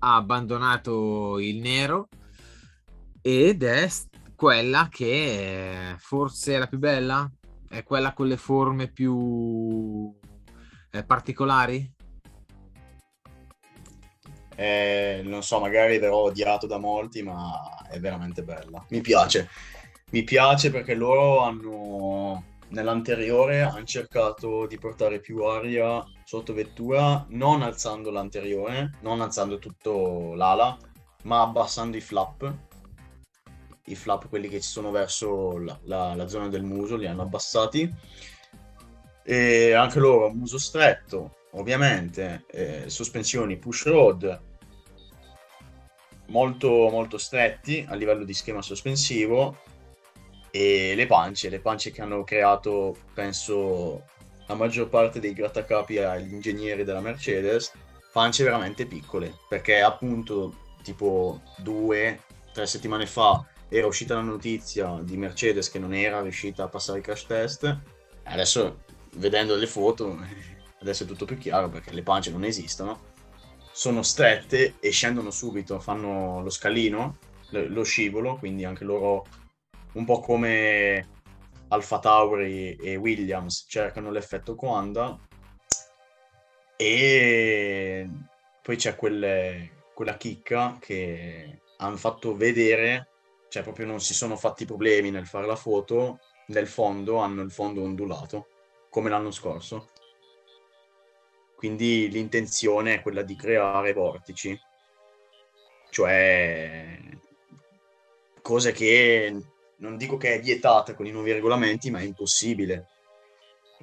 ha abbandonato il nero ed è quella che forse è la più bella? È quella con le forme più eh, particolari? Eh, non so, magari verrò odiato da molti, ma è veramente bella. Mi piace. Mi piace perché loro hanno nell'anteriore hanno cercato di portare più aria sotto vettura, non alzando l'anteriore, non alzando tutto l'ala, ma abbassando i flap i flap, quelli che ci sono verso la, la, la zona del muso, li hanno abbassati. E anche loro muso stretto, ovviamente, eh, sospensioni push rod molto, molto stretti a livello di schema sospensivo e le pance, le pance che hanno creato, penso, la maggior parte dei grattacapi agli ingegneri della Mercedes, pance veramente piccole, perché appunto tipo due, tre settimane fa era uscita la notizia di Mercedes che non era riuscita a passare il crash test. Adesso, vedendo le foto, adesso è tutto più chiaro perché le pance non esistono. Sono strette e scendono subito, fanno lo scalino, lo scivolo, quindi anche loro, un po' come Alfa Tauri e Williams, cercano l'effetto Quanda. E poi c'è quelle, quella chicca che hanno fatto vedere cioè proprio non si sono fatti problemi nel fare la foto, nel fondo hanno il fondo ondulato, come l'anno scorso. Quindi l'intenzione è quella di creare vortici, cioè cose che non dico che è vietata con i nuovi regolamenti, ma è impossibile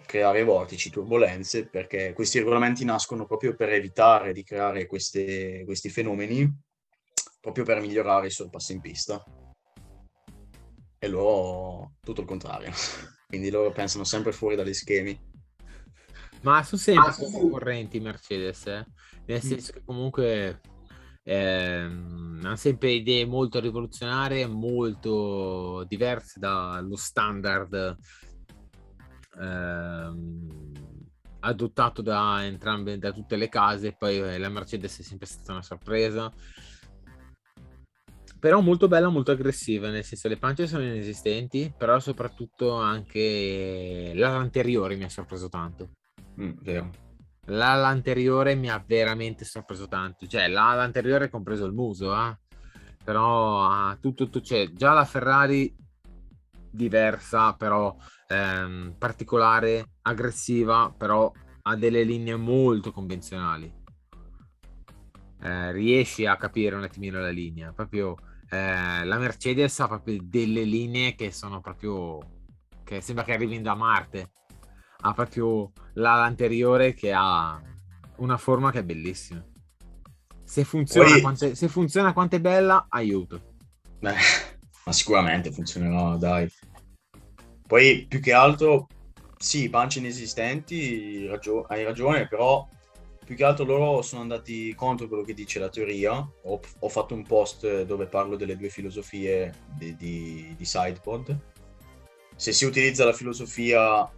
creare vortici, turbulenze, perché questi regolamenti nascono proprio per evitare di creare queste, questi fenomeni, proprio per migliorare i sorpassi in pista e loro tutto il contrario. Quindi loro pensano sempre fuori dagli schemi. Ma sono sempre ah, concorrenti Mercedes, eh? nel mm. senso che comunque ehm, hanno sempre idee molto rivoluzionarie, molto diverse dallo standard ehm, adottato da entrambe, da tutte le case. Poi la Mercedes è sempre stata una sorpresa però molto bella, molto aggressiva, nel senso le pance sono inesistenti, però soprattutto anche l'ala anteriore mi ha sorpreso tanto. Mm, vero. L'ala anteriore mi ha veramente sorpreso tanto, cioè l'ala anteriore compreso il muso, eh? però ah, tutto, tutto, cioè, già la Ferrari diversa, però ehm, particolare, aggressiva, però ha delle linee molto convenzionali. Eh, riesci a capire un attimino la linea, proprio eh, la Mercedes ha proprio delle linee che sono proprio che sembra che arrivino da Marte. Ha proprio l'ala anteriore che ha una forma che è bellissima. Se funziona, Poi... quanto, se funziona quanto è bella aiuto. Beh, ma sicuramente funzionerà dai. Poi più che altro, sì, pance inesistenti, ragio- hai ragione, però più che altro loro sono andati contro quello che dice la teoria. Ho, ho fatto un post dove parlo delle due filosofie di, di, di Sidepod. Se si utilizza la filosofia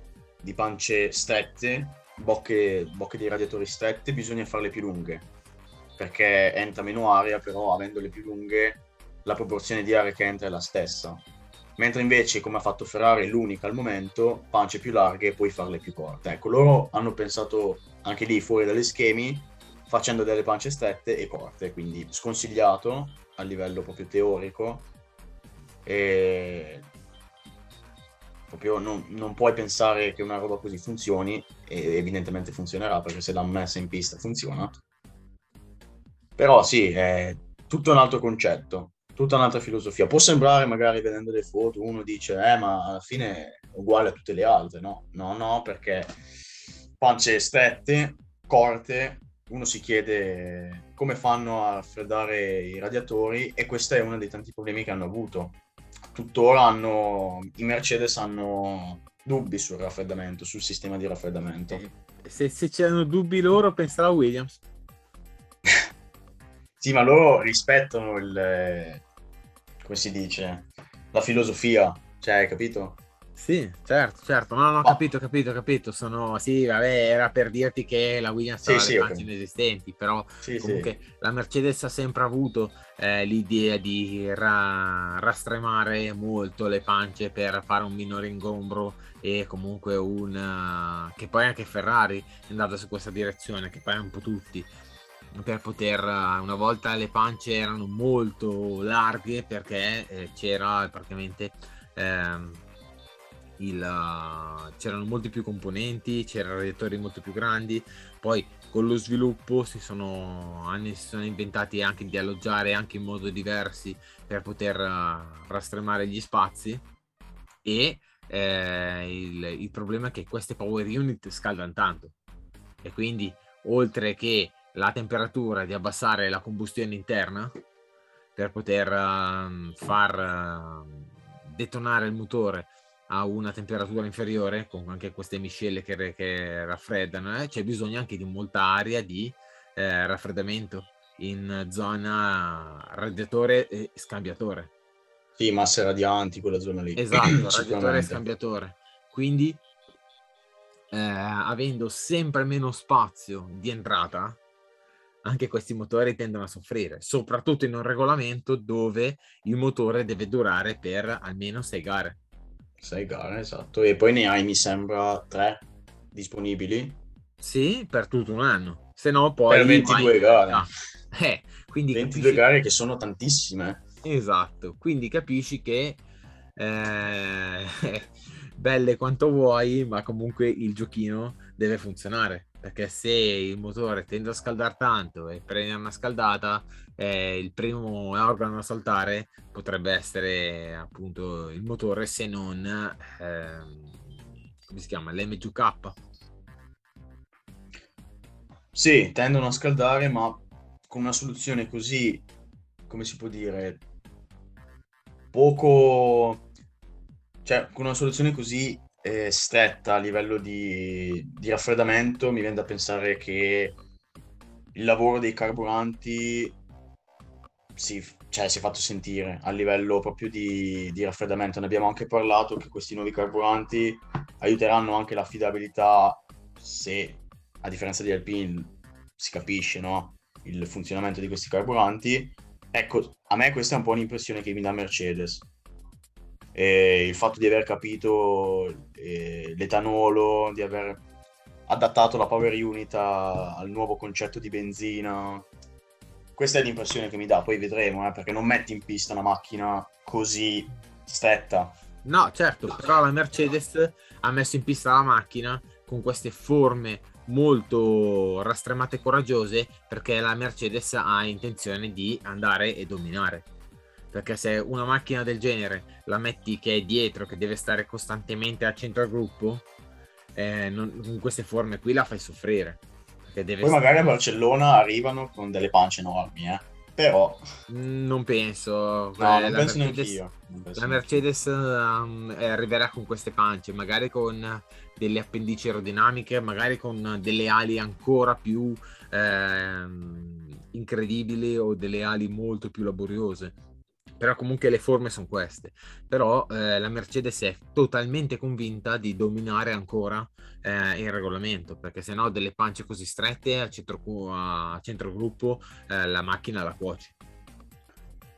di pance strette, bocche, bocche dei radiatori strette, bisogna farle più lunghe, perché entra meno aria, però avendole più lunghe la proporzione di aria che entra è la stessa. Mentre invece, come ha fatto Ferrari, l'unica al momento, pance più larghe e puoi farle più corte. Ecco, loro hanno pensato anche lì fuori dagli schemi, facendo delle pance strette e corte, quindi sconsigliato a livello proprio teorico. E proprio non, non, puoi pensare che una roba così funzioni e evidentemente funzionerà perché se l'hanno messa in pista funziona. Però sì è tutto un altro concetto tutta un'altra filosofia. Può sembrare magari vedendo le foto uno dice eh ma alla fine è uguale a tutte le altre. No no no perché pance strette corte uno si chiede come fanno a raffreddare i radiatori e questo è uno dei tanti problemi che hanno avuto tuttora hanno, i Mercedes hanno dubbi sul raffreddamento, sul sistema di raffreddamento. Se, se c'erano dubbi loro, pensava a Williams. sì, ma loro rispettano il, come si dice, la filosofia, cioè, capito? Sì, certo, certo. No, no, ho capito, capito, capito. Sono, sì, vabbè, era per dirti che la Williams sì, sì, le okay. inesistenti, però sì, comunque sì. la Mercedes ha sempre avuto eh, l'idea di ra- rastremare molto le pance per fare un minore ingombro e comunque un... Uh, che poi anche Ferrari è andata su questa direzione, che poi un po' tutti per poter una volta le pance erano molto larghe perché eh, c'era praticamente ehm, il, c'erano molti più componenti, c'erano radiatori molto più grandi, poi con lo sviluppo si sono, anni, si sono inventati anche di alloggiare anche in modo diversi per poter uh, rastremare gli spazi e eh, il, il, problema è che queste power unit scaldano tanto e quindi oltre che la temperatura di abbassare la combustione interna per poter uh, far uh, detonare il motore a una temperatura inferiore, con anche queste miscele che, che raffreddano, eh, c'è bisogno anche di molta aria di eh, raffreddamento in zona radiatore e scambiatore. Sì, masse radianti, quella zona lì. Esatto, radiatore e scambiatore. Quindi, eh, avendo sempre meno spazio di entrata, anche questi motori tendono a soffrire, soprattutto in un regolamento dove il motore deve durare per almeno 6 gare. 6 gare, esatto. E poi ne hai, mi sembra, 3 disponibili. Sì, per tutto un anno. Se no poi... Per 22 vai... gare. Ah. Eh, quindi 22 capisci... gare che sono tantissime. Esatto, quindi capisci che... Eh, belle quanto vuoi, ma comunque il giochino deve funzionare perché se il motore tende a scaldare tanto e prende una scaldata, eh, il primo organo a saltare potrebbe essere appunto il motore se non eh, come si chiama l'MGK. Sì, tendono a scaldare, ma con una soluzione così, come si può dire, poco, cioè con una soluzione così eh, stretta a livello di, di raffreddamento, mi viene da pensare che il lavoro dei carburanti si, cioè, si è fatto sentire a livello proprio di, di, raffreddamento. Ne abbiamo anche parlato che questi nuovi carburanti aiuteranno anche l'affidabilità se, a differenza di Alpine, si capisce no? il funzionamento di questi carburanti. Ecco, a me questa è un po' un'impressione che mi dà Mercedes e il fatto di aver capito eh, l'etanolo, di aver adattato la power unit a, al nuovo concetto di benzina. Questa è l'impressione che mi dà, poi vedremo, eh, perché non metti in pista una macchina così stretta. No, certo, però la Mercedes ha messo in pista la macchina con queste forme molto rastremate e coraggiose perché la Mercedes ha intenzione di andare e dominare perché se una macchina del genere la metti che è dietro, che deve stare costantemente al centro del gruppo, eh, non, con queste forme qui la fai soffrire. Poi magari a Barcellona arrivano con delle pance enormi, eh? Però non penso. no, Eh, non penso Mercedes- neanche io. Non penso La. Mercedes um, eh, arriverà con queste pance, magari con delle appendici aerodinamiche, magari con delle ali ancora più ehm, incredibili o delle ali molto più laboriose. Però comunque le forme sono queste. Però eh, la Mercedes è totalmente convinta di dominare ancora eh, il regolamento, perché se no delle pance così strette a centro, a centrogruppo eh, la macchina la cuoce.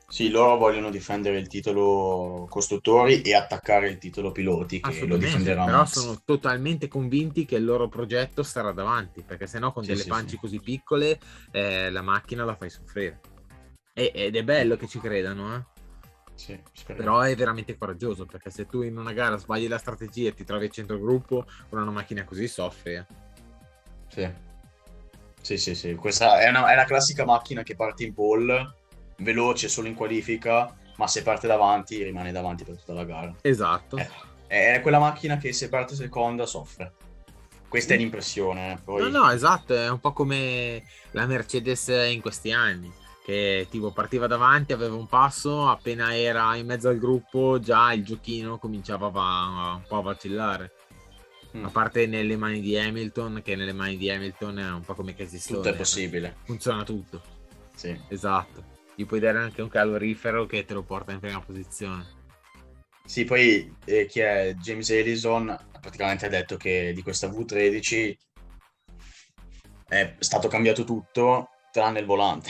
Sì, loro vogliono difendere il titolo costruttori e attaccare il titolo piloti, che lo difenderà però sono totalmente convinti che il loro progetto sarà davanti, perché sennò con Sì, delle sì, pance sì. così piccole eh, la macchina la fai soffrire. E- ed è bello che ci credano, eh. Sì, però è veramente coraggioso, perché se tu in una gara sbagli la strategia e ti trovi a centrogruppo con una macchina così soffri. eh. Sì. Sì, sì, sì. Questa è una, è la classica macchina che parte in pole, veloce solo in qualifica, ma se parte davanti rimane davanti per tutta la gara. Esatto. Eh, è quella macchina che se parte seconda soffre. Questa è l'impressione. eh, Poi... No, no, esatto, è un po' come la Mercedes in questi anni, che tipo partiva davanti, aveva un passo, appena era in mezzo al gruppo già il giochino cominciava a, un po' a vacillare. Mm, A parte nelle mani di Hamilton, che nelle mani di Hamilton è un po' come Casey tutto Stoner. è possibile. Funziona tutto, Sì. esatto. Gli puoi dare anche un calorifero che te lo porta in prima posizione. Sì, poi eh, chi è James Ellison praticamente ha detto che di questa V13 è stato cambiato tutto tranne il volante.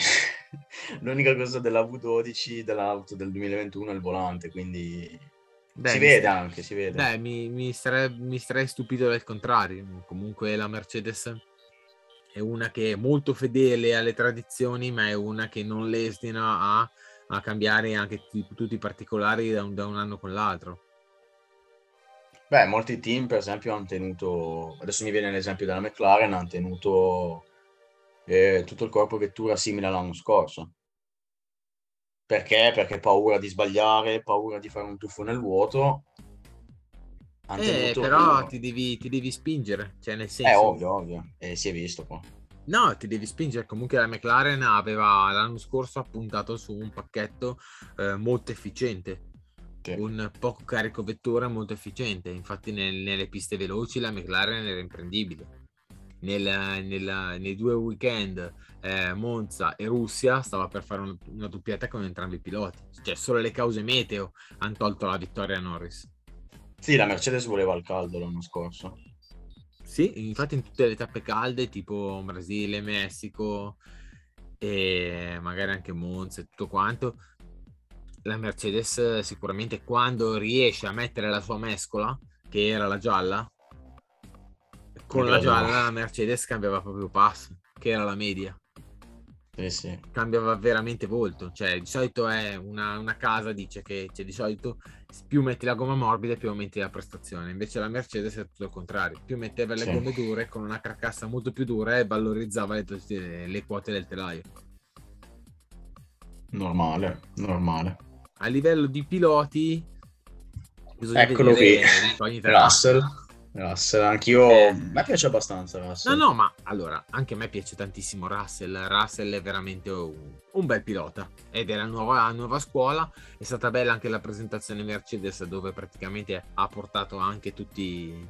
L'unica cosa della V12 dell'auto del 2021 è il volante, quindi Beh, si vede sta- anche, si vede. Beh, mi, mi starei, mi starei stupito del contrario. Comunque la Mercedes è una che è molto fedele alle tradizioni, ma è una che non lesina a, a cambiare anche tutti, tutti i particolari da un, da un anno con l'altro. Beh, molti team per esempio hanno tenuto, adesso mi viene l'esempio della McLaren, hanno tenuto eh, tutto il corpo vettura simile all'anno scorso. Perché? Perché paura di sbagliare, paura di fare un tuffo nel vuoto. Eh, però ti devi, ti devi spingere, cioè nel senso... È ovvio, ovvio, e si è visto qua. No, ti devi spingere. Comunque la McLaren aveva l'anno scorso puntato su un pacchetto eh, molto efficiente, Sì. un poco carico vettura molto efficiente. Infatti nel- nelle piste veloci la McLaren era imprendibile. Nel- nel- nei due weekend eh, Monza e Russia stava per fare una, una doppietta con entrambi i piloti. Cioè solo le cause meteo hanno tolto la vittoria a Norris. Sì, la Mercedes voleva il caldo l'anno scorso. Sì, infatti in tutte le tappe calde, tipo Brasile, Messico e magari anche Monza e tutto quanto, la Mercedes sicuramente quando riesce a mettere la sua mescola, che era la gialla, con la gialla la Mercedes cambiava proprio passo, che era la media, Sì, sì. cambiava veramente volto, cioè di solito è una, una casa dice che cioè, di solito più metti la gomma morbida più aumenti la prestazione, invece la Mercedes è tutto il contrario, più metteva le Sì. gomme dure con una carcassa molto più dura e valorizzava le, le- le quote del telaio. Normale, normale. A livello di piloti bisogna Eccolo vedere qui. Russell. Russell, anch'io... Eh. A me piace abbastanza No, Russell. no, ma allora, anche a me piace tantissimo Russell. Russell è veramente un, un bel pilota ed è la nuova, la nuova scuola. È stata bella anche la presentazione Mercedes dove praticamente ha portato anche tutti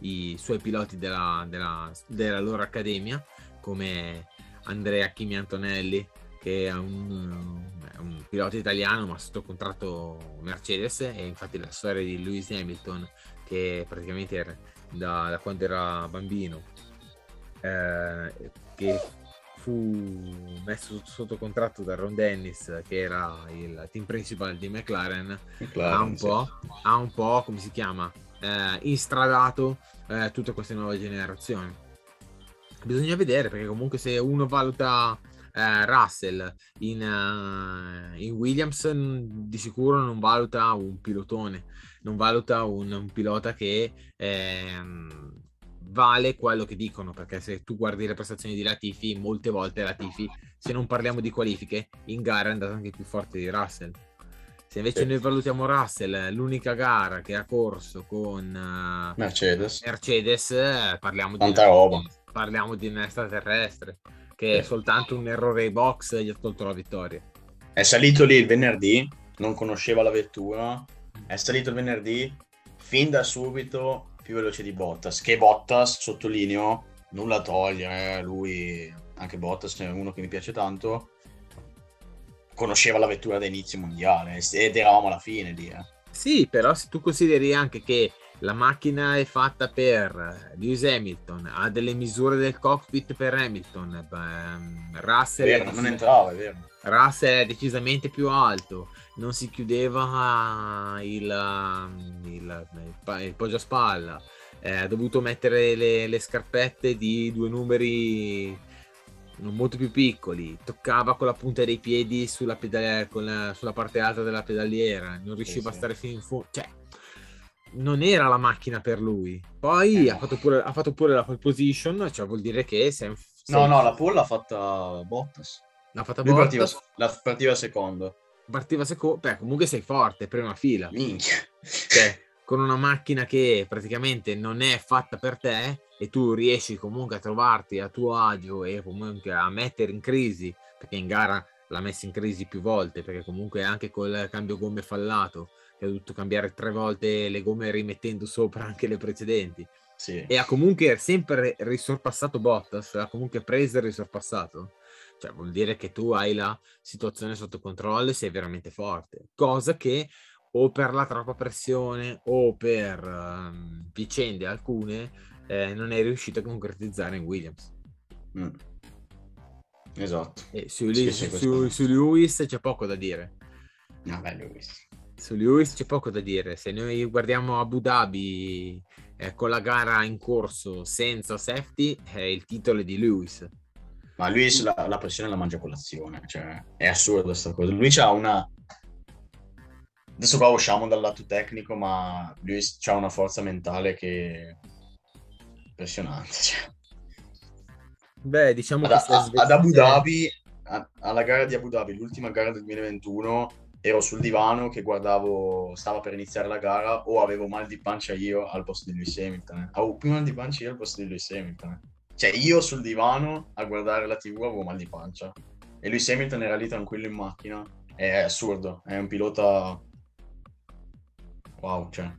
i suoi piloti della, della- della loro accademia, come Andrea Kimi Antonelli, che è un, è un pilota italiano ma sotto contratto Mercedes e infatti la storia di Lewis Hamilton che praticamente era da, da quando era bambino eh, che fu messo sotto, contratto da Ron Dennis che era il team principal di McLaren McLaren, ha un sì. po', ha un po' come si chiama eh, instradato eh, tutte queste nuove generazioni bisogna vedere perché comunque se uno valuta eh, Russell in, eh, in Williams di sicuro non valuta un pilotone non valuta un, un pilota che ehm, vale quello che dicono perché se tu guardi le prestazioni di Latifi molte volte Latifi se non parliamo di qualifiche in gara è andato anche più forte di Russell se invece Sì. noi valutiamo Russell l'unica gara che ha corso con eh, Mercedes. Mercedes eh, parliamo di Tanta roba. parliamo di un extraterrestre che soltanto un errore ai box gli ha tolto la vittoria. È salito lì il venerdì, non conosceva la vettura, è salito il venerdì, fin da subito più veloce di Bottas, che Bottas, sottolineo, nulla toglie, eh, lui, anche Bottas è uno che mi piace tanto, conosceva la vettura da inizio mondiale ed eravamo alla fine lì. Eh. Sì, però se tu consideri anche che la macchina è fatta per Lewis Hamilton, ha delle misure del cockpit per Hamilton, beh, Russell, vero, è decisamente più alto, non si chiudeva il, il, il, il poggio a spalla, eh, ha dovuto mettere le, le scarpette di due numeri molto più piccoli, toccava con la punta dei piedi sulla, pedaliera, sulla parte alta della pedaliera, non riusciva sì, a stare fino in fondo, cioè non era la macchina per lui. Poi eh, ha, fatto pure, ha, fatto pure, la pole position, cioè vuol dire che sei, sei... No, no, la pole l'ha fatta Bottas. L'ha fatta lui Bottas? Partiva, la partiva secondo. Partiva secondo, beh comunque sei forte, prima fila. Minchia. Cioè, con una macchina che praticamente non è fatta per te e tu riesci comunque a trovarti a tuo agio e comunque a mettere in crisi, perché in gara l'ha messa in crisi più volte, perché comunque anche col cambio gomme fallato, che ha dovuto cambiare tre volte le gomme rimettendo sopra anche le precedenti. Sì. E ha comunque sempre risorpassato Bottas, ha comunque preso e risorpassato. Cioè vuol dire che tu hai la situazione sotto controllo e sei veramente forte. Cosa che o per la troppa pressione o per um, vicende alcune eh, non è riuscito a concretizzare in Williams. Mm. Esatto. E su, sì, su, su, su, Lewis c'è poco da dire. No, beh, Lewis. Su Lewis c'è poco da dire. Se noi guardiamo Abu Dhabi eh, con la gara in corso senza safety, eh, il titolo è di Lewis. Ma Lewis la, la pressione la mangia colazione, cioè è assurdo questa cosa. Lui ha una adesso qua usciamo dal lato tecnico, ma lui ha una forza mentale che è impressionante. Cioè. Beh, diciamo ad, che a, ad Abu Dhabi, a, alla gara di Abu Dhabi, l'ultima gara del 2021, ero sul divano che guardavo, stava per iniziare la gara, o avevo mal di pancia io al posto di Lewis Hamilton. Avevo più mal di pancia io al posto di Lewis Hamilton. Cioè, io sul divano a guardare la TV avevo mal di pancia. E Lewis Hamilton era lì tranquillo in macchina. È assurdo, è un pilota Wow, cioè.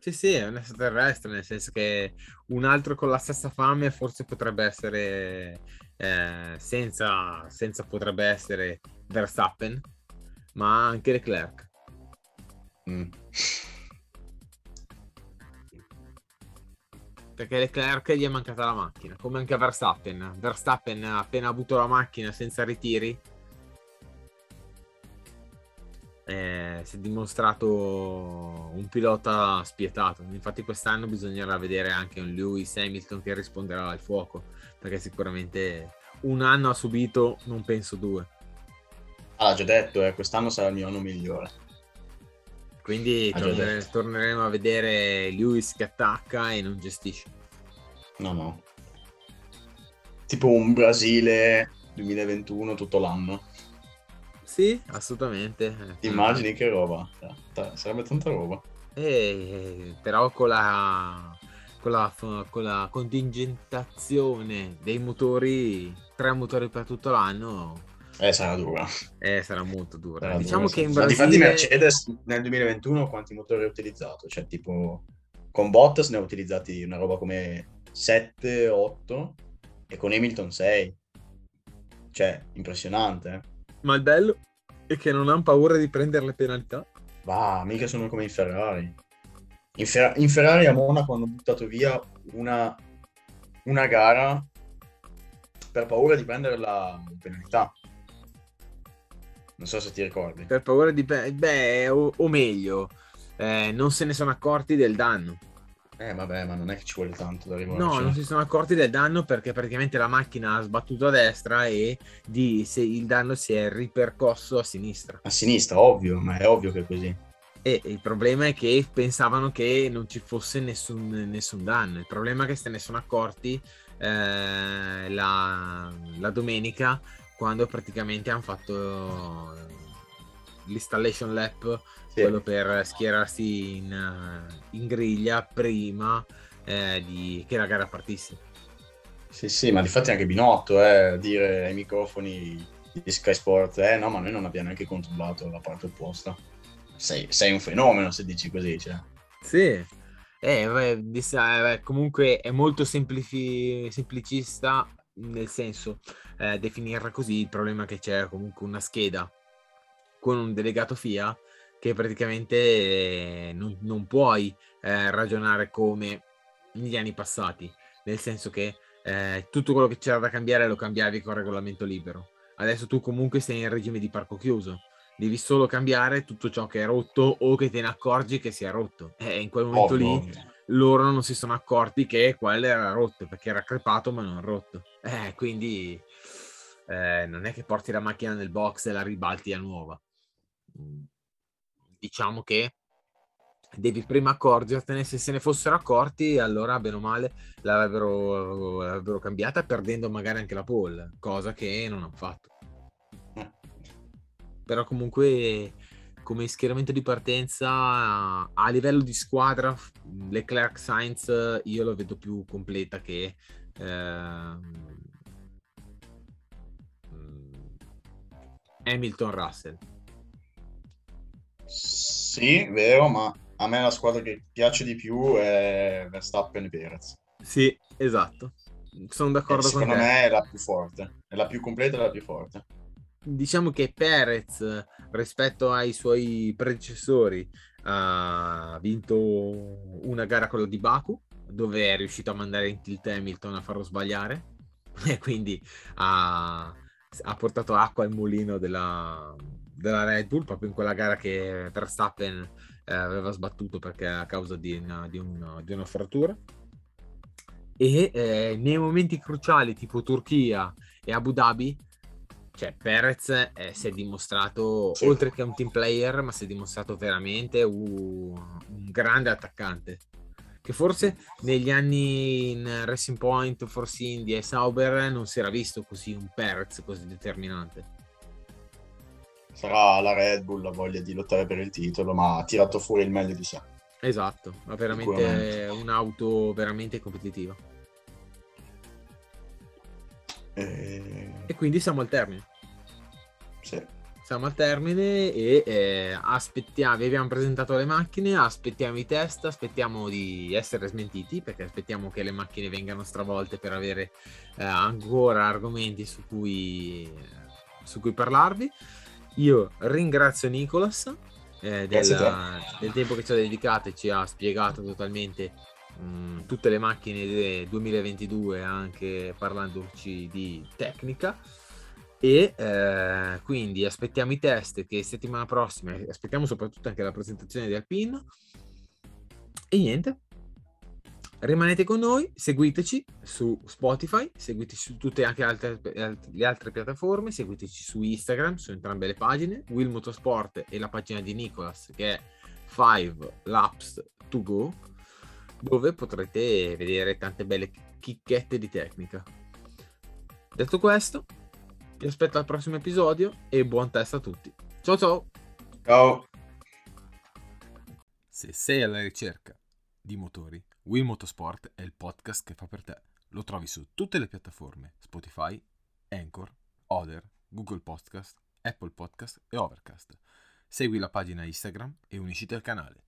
Sì, sì, è un extraterrestre, nel senso che un altro con la stessa fame forse potrebbe essere, eh, senza, senza potrebbe essere Verstappen, ma anche Leclerc. Mm. Perché Leclerc gli è mancata la macchina, come anche a Verstappen. Verstappen ha appena avuto la macchina senza ritiri eh, si è dimostrato un pilota spietato. Infatti, quest'anno bisognerà vedere anche un Lewis Hamilton che risponderà al fuoco, perché sicuramente un anno ha subito, non penso due. Ah, già detto, eh, quest'anno sarà il mio anno migliore. Quindi tornere, torneremo a vedere Lewis che attacca e non gestisce. No, no. Tipo un Brasile 2021 tutto l'anno. Sì, assolutamente. Immagini che roba, sarebbe tanta roba. Eh, però con la, con, la, con la contingentazione dei motori, tre motori per tutto l'anno, eh, sarà dura. Eh, sarà molto dura. Sarà diciamo dura, che in Brasile... Infatti Mercedes nel 2021 quanti motori ha utilizzato? Cioè, tipo, con Bottas ne ha utilizzati una roba come 7, 8 e con Hamilton 6. Cioè, impressionante, eh? Ma il bello è che non hanno paura di prendere le penalità. Va, mica sono come in Ferrari. In, Fer- in Ferrari a Monaco hanno buttato via una, una gara per paura di prendere la penalità. Non so se ti ricordi. Per paura di... Beh, o, o meglio, eh, non se ne sono accorti del danno. Eh vabbè, ma non è che ci vuole tanto da rivolgere. No, non si sono accorti del danno perché praticamente la macchina ha sbattuto a destra e di, se il danno si è ripercosso a sinistra. A sinistra, ovvio, ma è ovvio che è così. E il problema è che pensavano che non ci fosse nessun, nessun danno. Il problema è che se ne sono accorti eh, la, la domenica quando praticamente hanno fatto l'installation lap sì. quello per schierarsi in, in griglia prima eh, di, che la gara partisse. Sì, sì, ma difatti anche Binotto, eh, dire ai microfoni di Sky Sport, eh no, ma noi non abbiamo neanche controllato la parte opposta. Sei, sei un fenomeno se dici così, cioè. Sì, eh, beh, comunque è molto semplifi- semplicista nel senso eh, definirla così, il problema è che c'è comunque una scheda con un delegato FIA che praticamente eh, non, non, puoi eh, ragionare come negli anni passati, nel senso che eh, tutto quello che c'era da cambiare lo cambiavi con regolamento libero. Adesso tu comunque sei in regime di parco chiuso, devi solo cambiare tutto ciò che è rotto o che te ne accorgi che sia rotto. E in quel momento oh, lì no. Loro non si sono accorti che quello era rotto perché era crepato ma non rotto. Eh, quindi eh, non è che porti la macchina nel box e la ribalti a nuova. Mm. Diciamo che devi prima accorgertene, se se ne fossero accorti allora bene o male l'avrebbero, l'avrebbero cambiata perdendo magari anche la pole, cosa che non hanno fatto. Però comunque come schieramento di partenza a livello di squadra Leclerc Sainz io lo vedo più completa che eh, Hamilton Russell sì, vero, ma a me la squadra che piace di più è Verstappen e Perez. Sì, esatto. Sono d'accordo eh, con te. Secondo me è la più forte, è la più completa e la più forte. Diciamo che Perez, rispetto ai suoi predecessori, ha vinto una gara, quella di Baku, dove è riuscito a mandare in tilt Hamilton a farlo sbagliare. E quindi ha, ha portato acqua al mulino della, della Red Bull proprio in quella gara che Verstappen eh, aveva sbattuto perché a causa di una, di una, di una frattura. E eh, nei momenti cruciali tipo Turchia e Abu Dhabi cioè Perez eh, si è dimostrato sì. oltre che un team player ma si è dimostrato veramente un, un grande attaccante che forse negli anni in Racing Point, Force India e Sauber non si era visto così un Perez così determinante sarà la Red Bull la voglia di lottare per il titolo, ma ha tirato fuori il meglio di sé. Esatto, ma veramente un'auto veramente competitiva. E... e quindi siamo al termine. Sì. Siamo al termine e eh, aspettiamo, vi abbiamo presentato le macchine, aspettiamo i test, aspettiamo di essere smentiti perché aspettiamo che le macchine vengano stravolte per avere eh, ancora argomenti su cui, su cui parlarvi. Io ringrazio Nicolas eh, del, del, tempo che ci ha dedicato e ci ha spiegato totalmente mm, tutte le macchine del 2022, anche parlandoci di tecnica. E eh, quindi aspettiamo i test che settimana prossima, aspettiamo soprattutto anche la presentazione di Alpine. E niente, Rimanete con noi, seguiteci su Spotify, seguiteci su tutte anche altre, le altre piattaforme, seguiteci su Instagram, su entrambe le pagine, Will Motorsport e la pagina di Nicolas che è 5 Laps to Go, dove potrete vedere tante belle chicchette di tecnica. Detto questo, vi aspetto al prossimo episodio e buon test a tutti. Ciao ciao! Ciao! Se sei alla ricerca di motori, Will Motorsport è il podcast che fa per te. Lo trovi su tutte le piattaforme Spotify, Anchor, Other, Google Podcast, Apple Podcast e Overcast. Segui la pagina Instagram e unisciti al canale.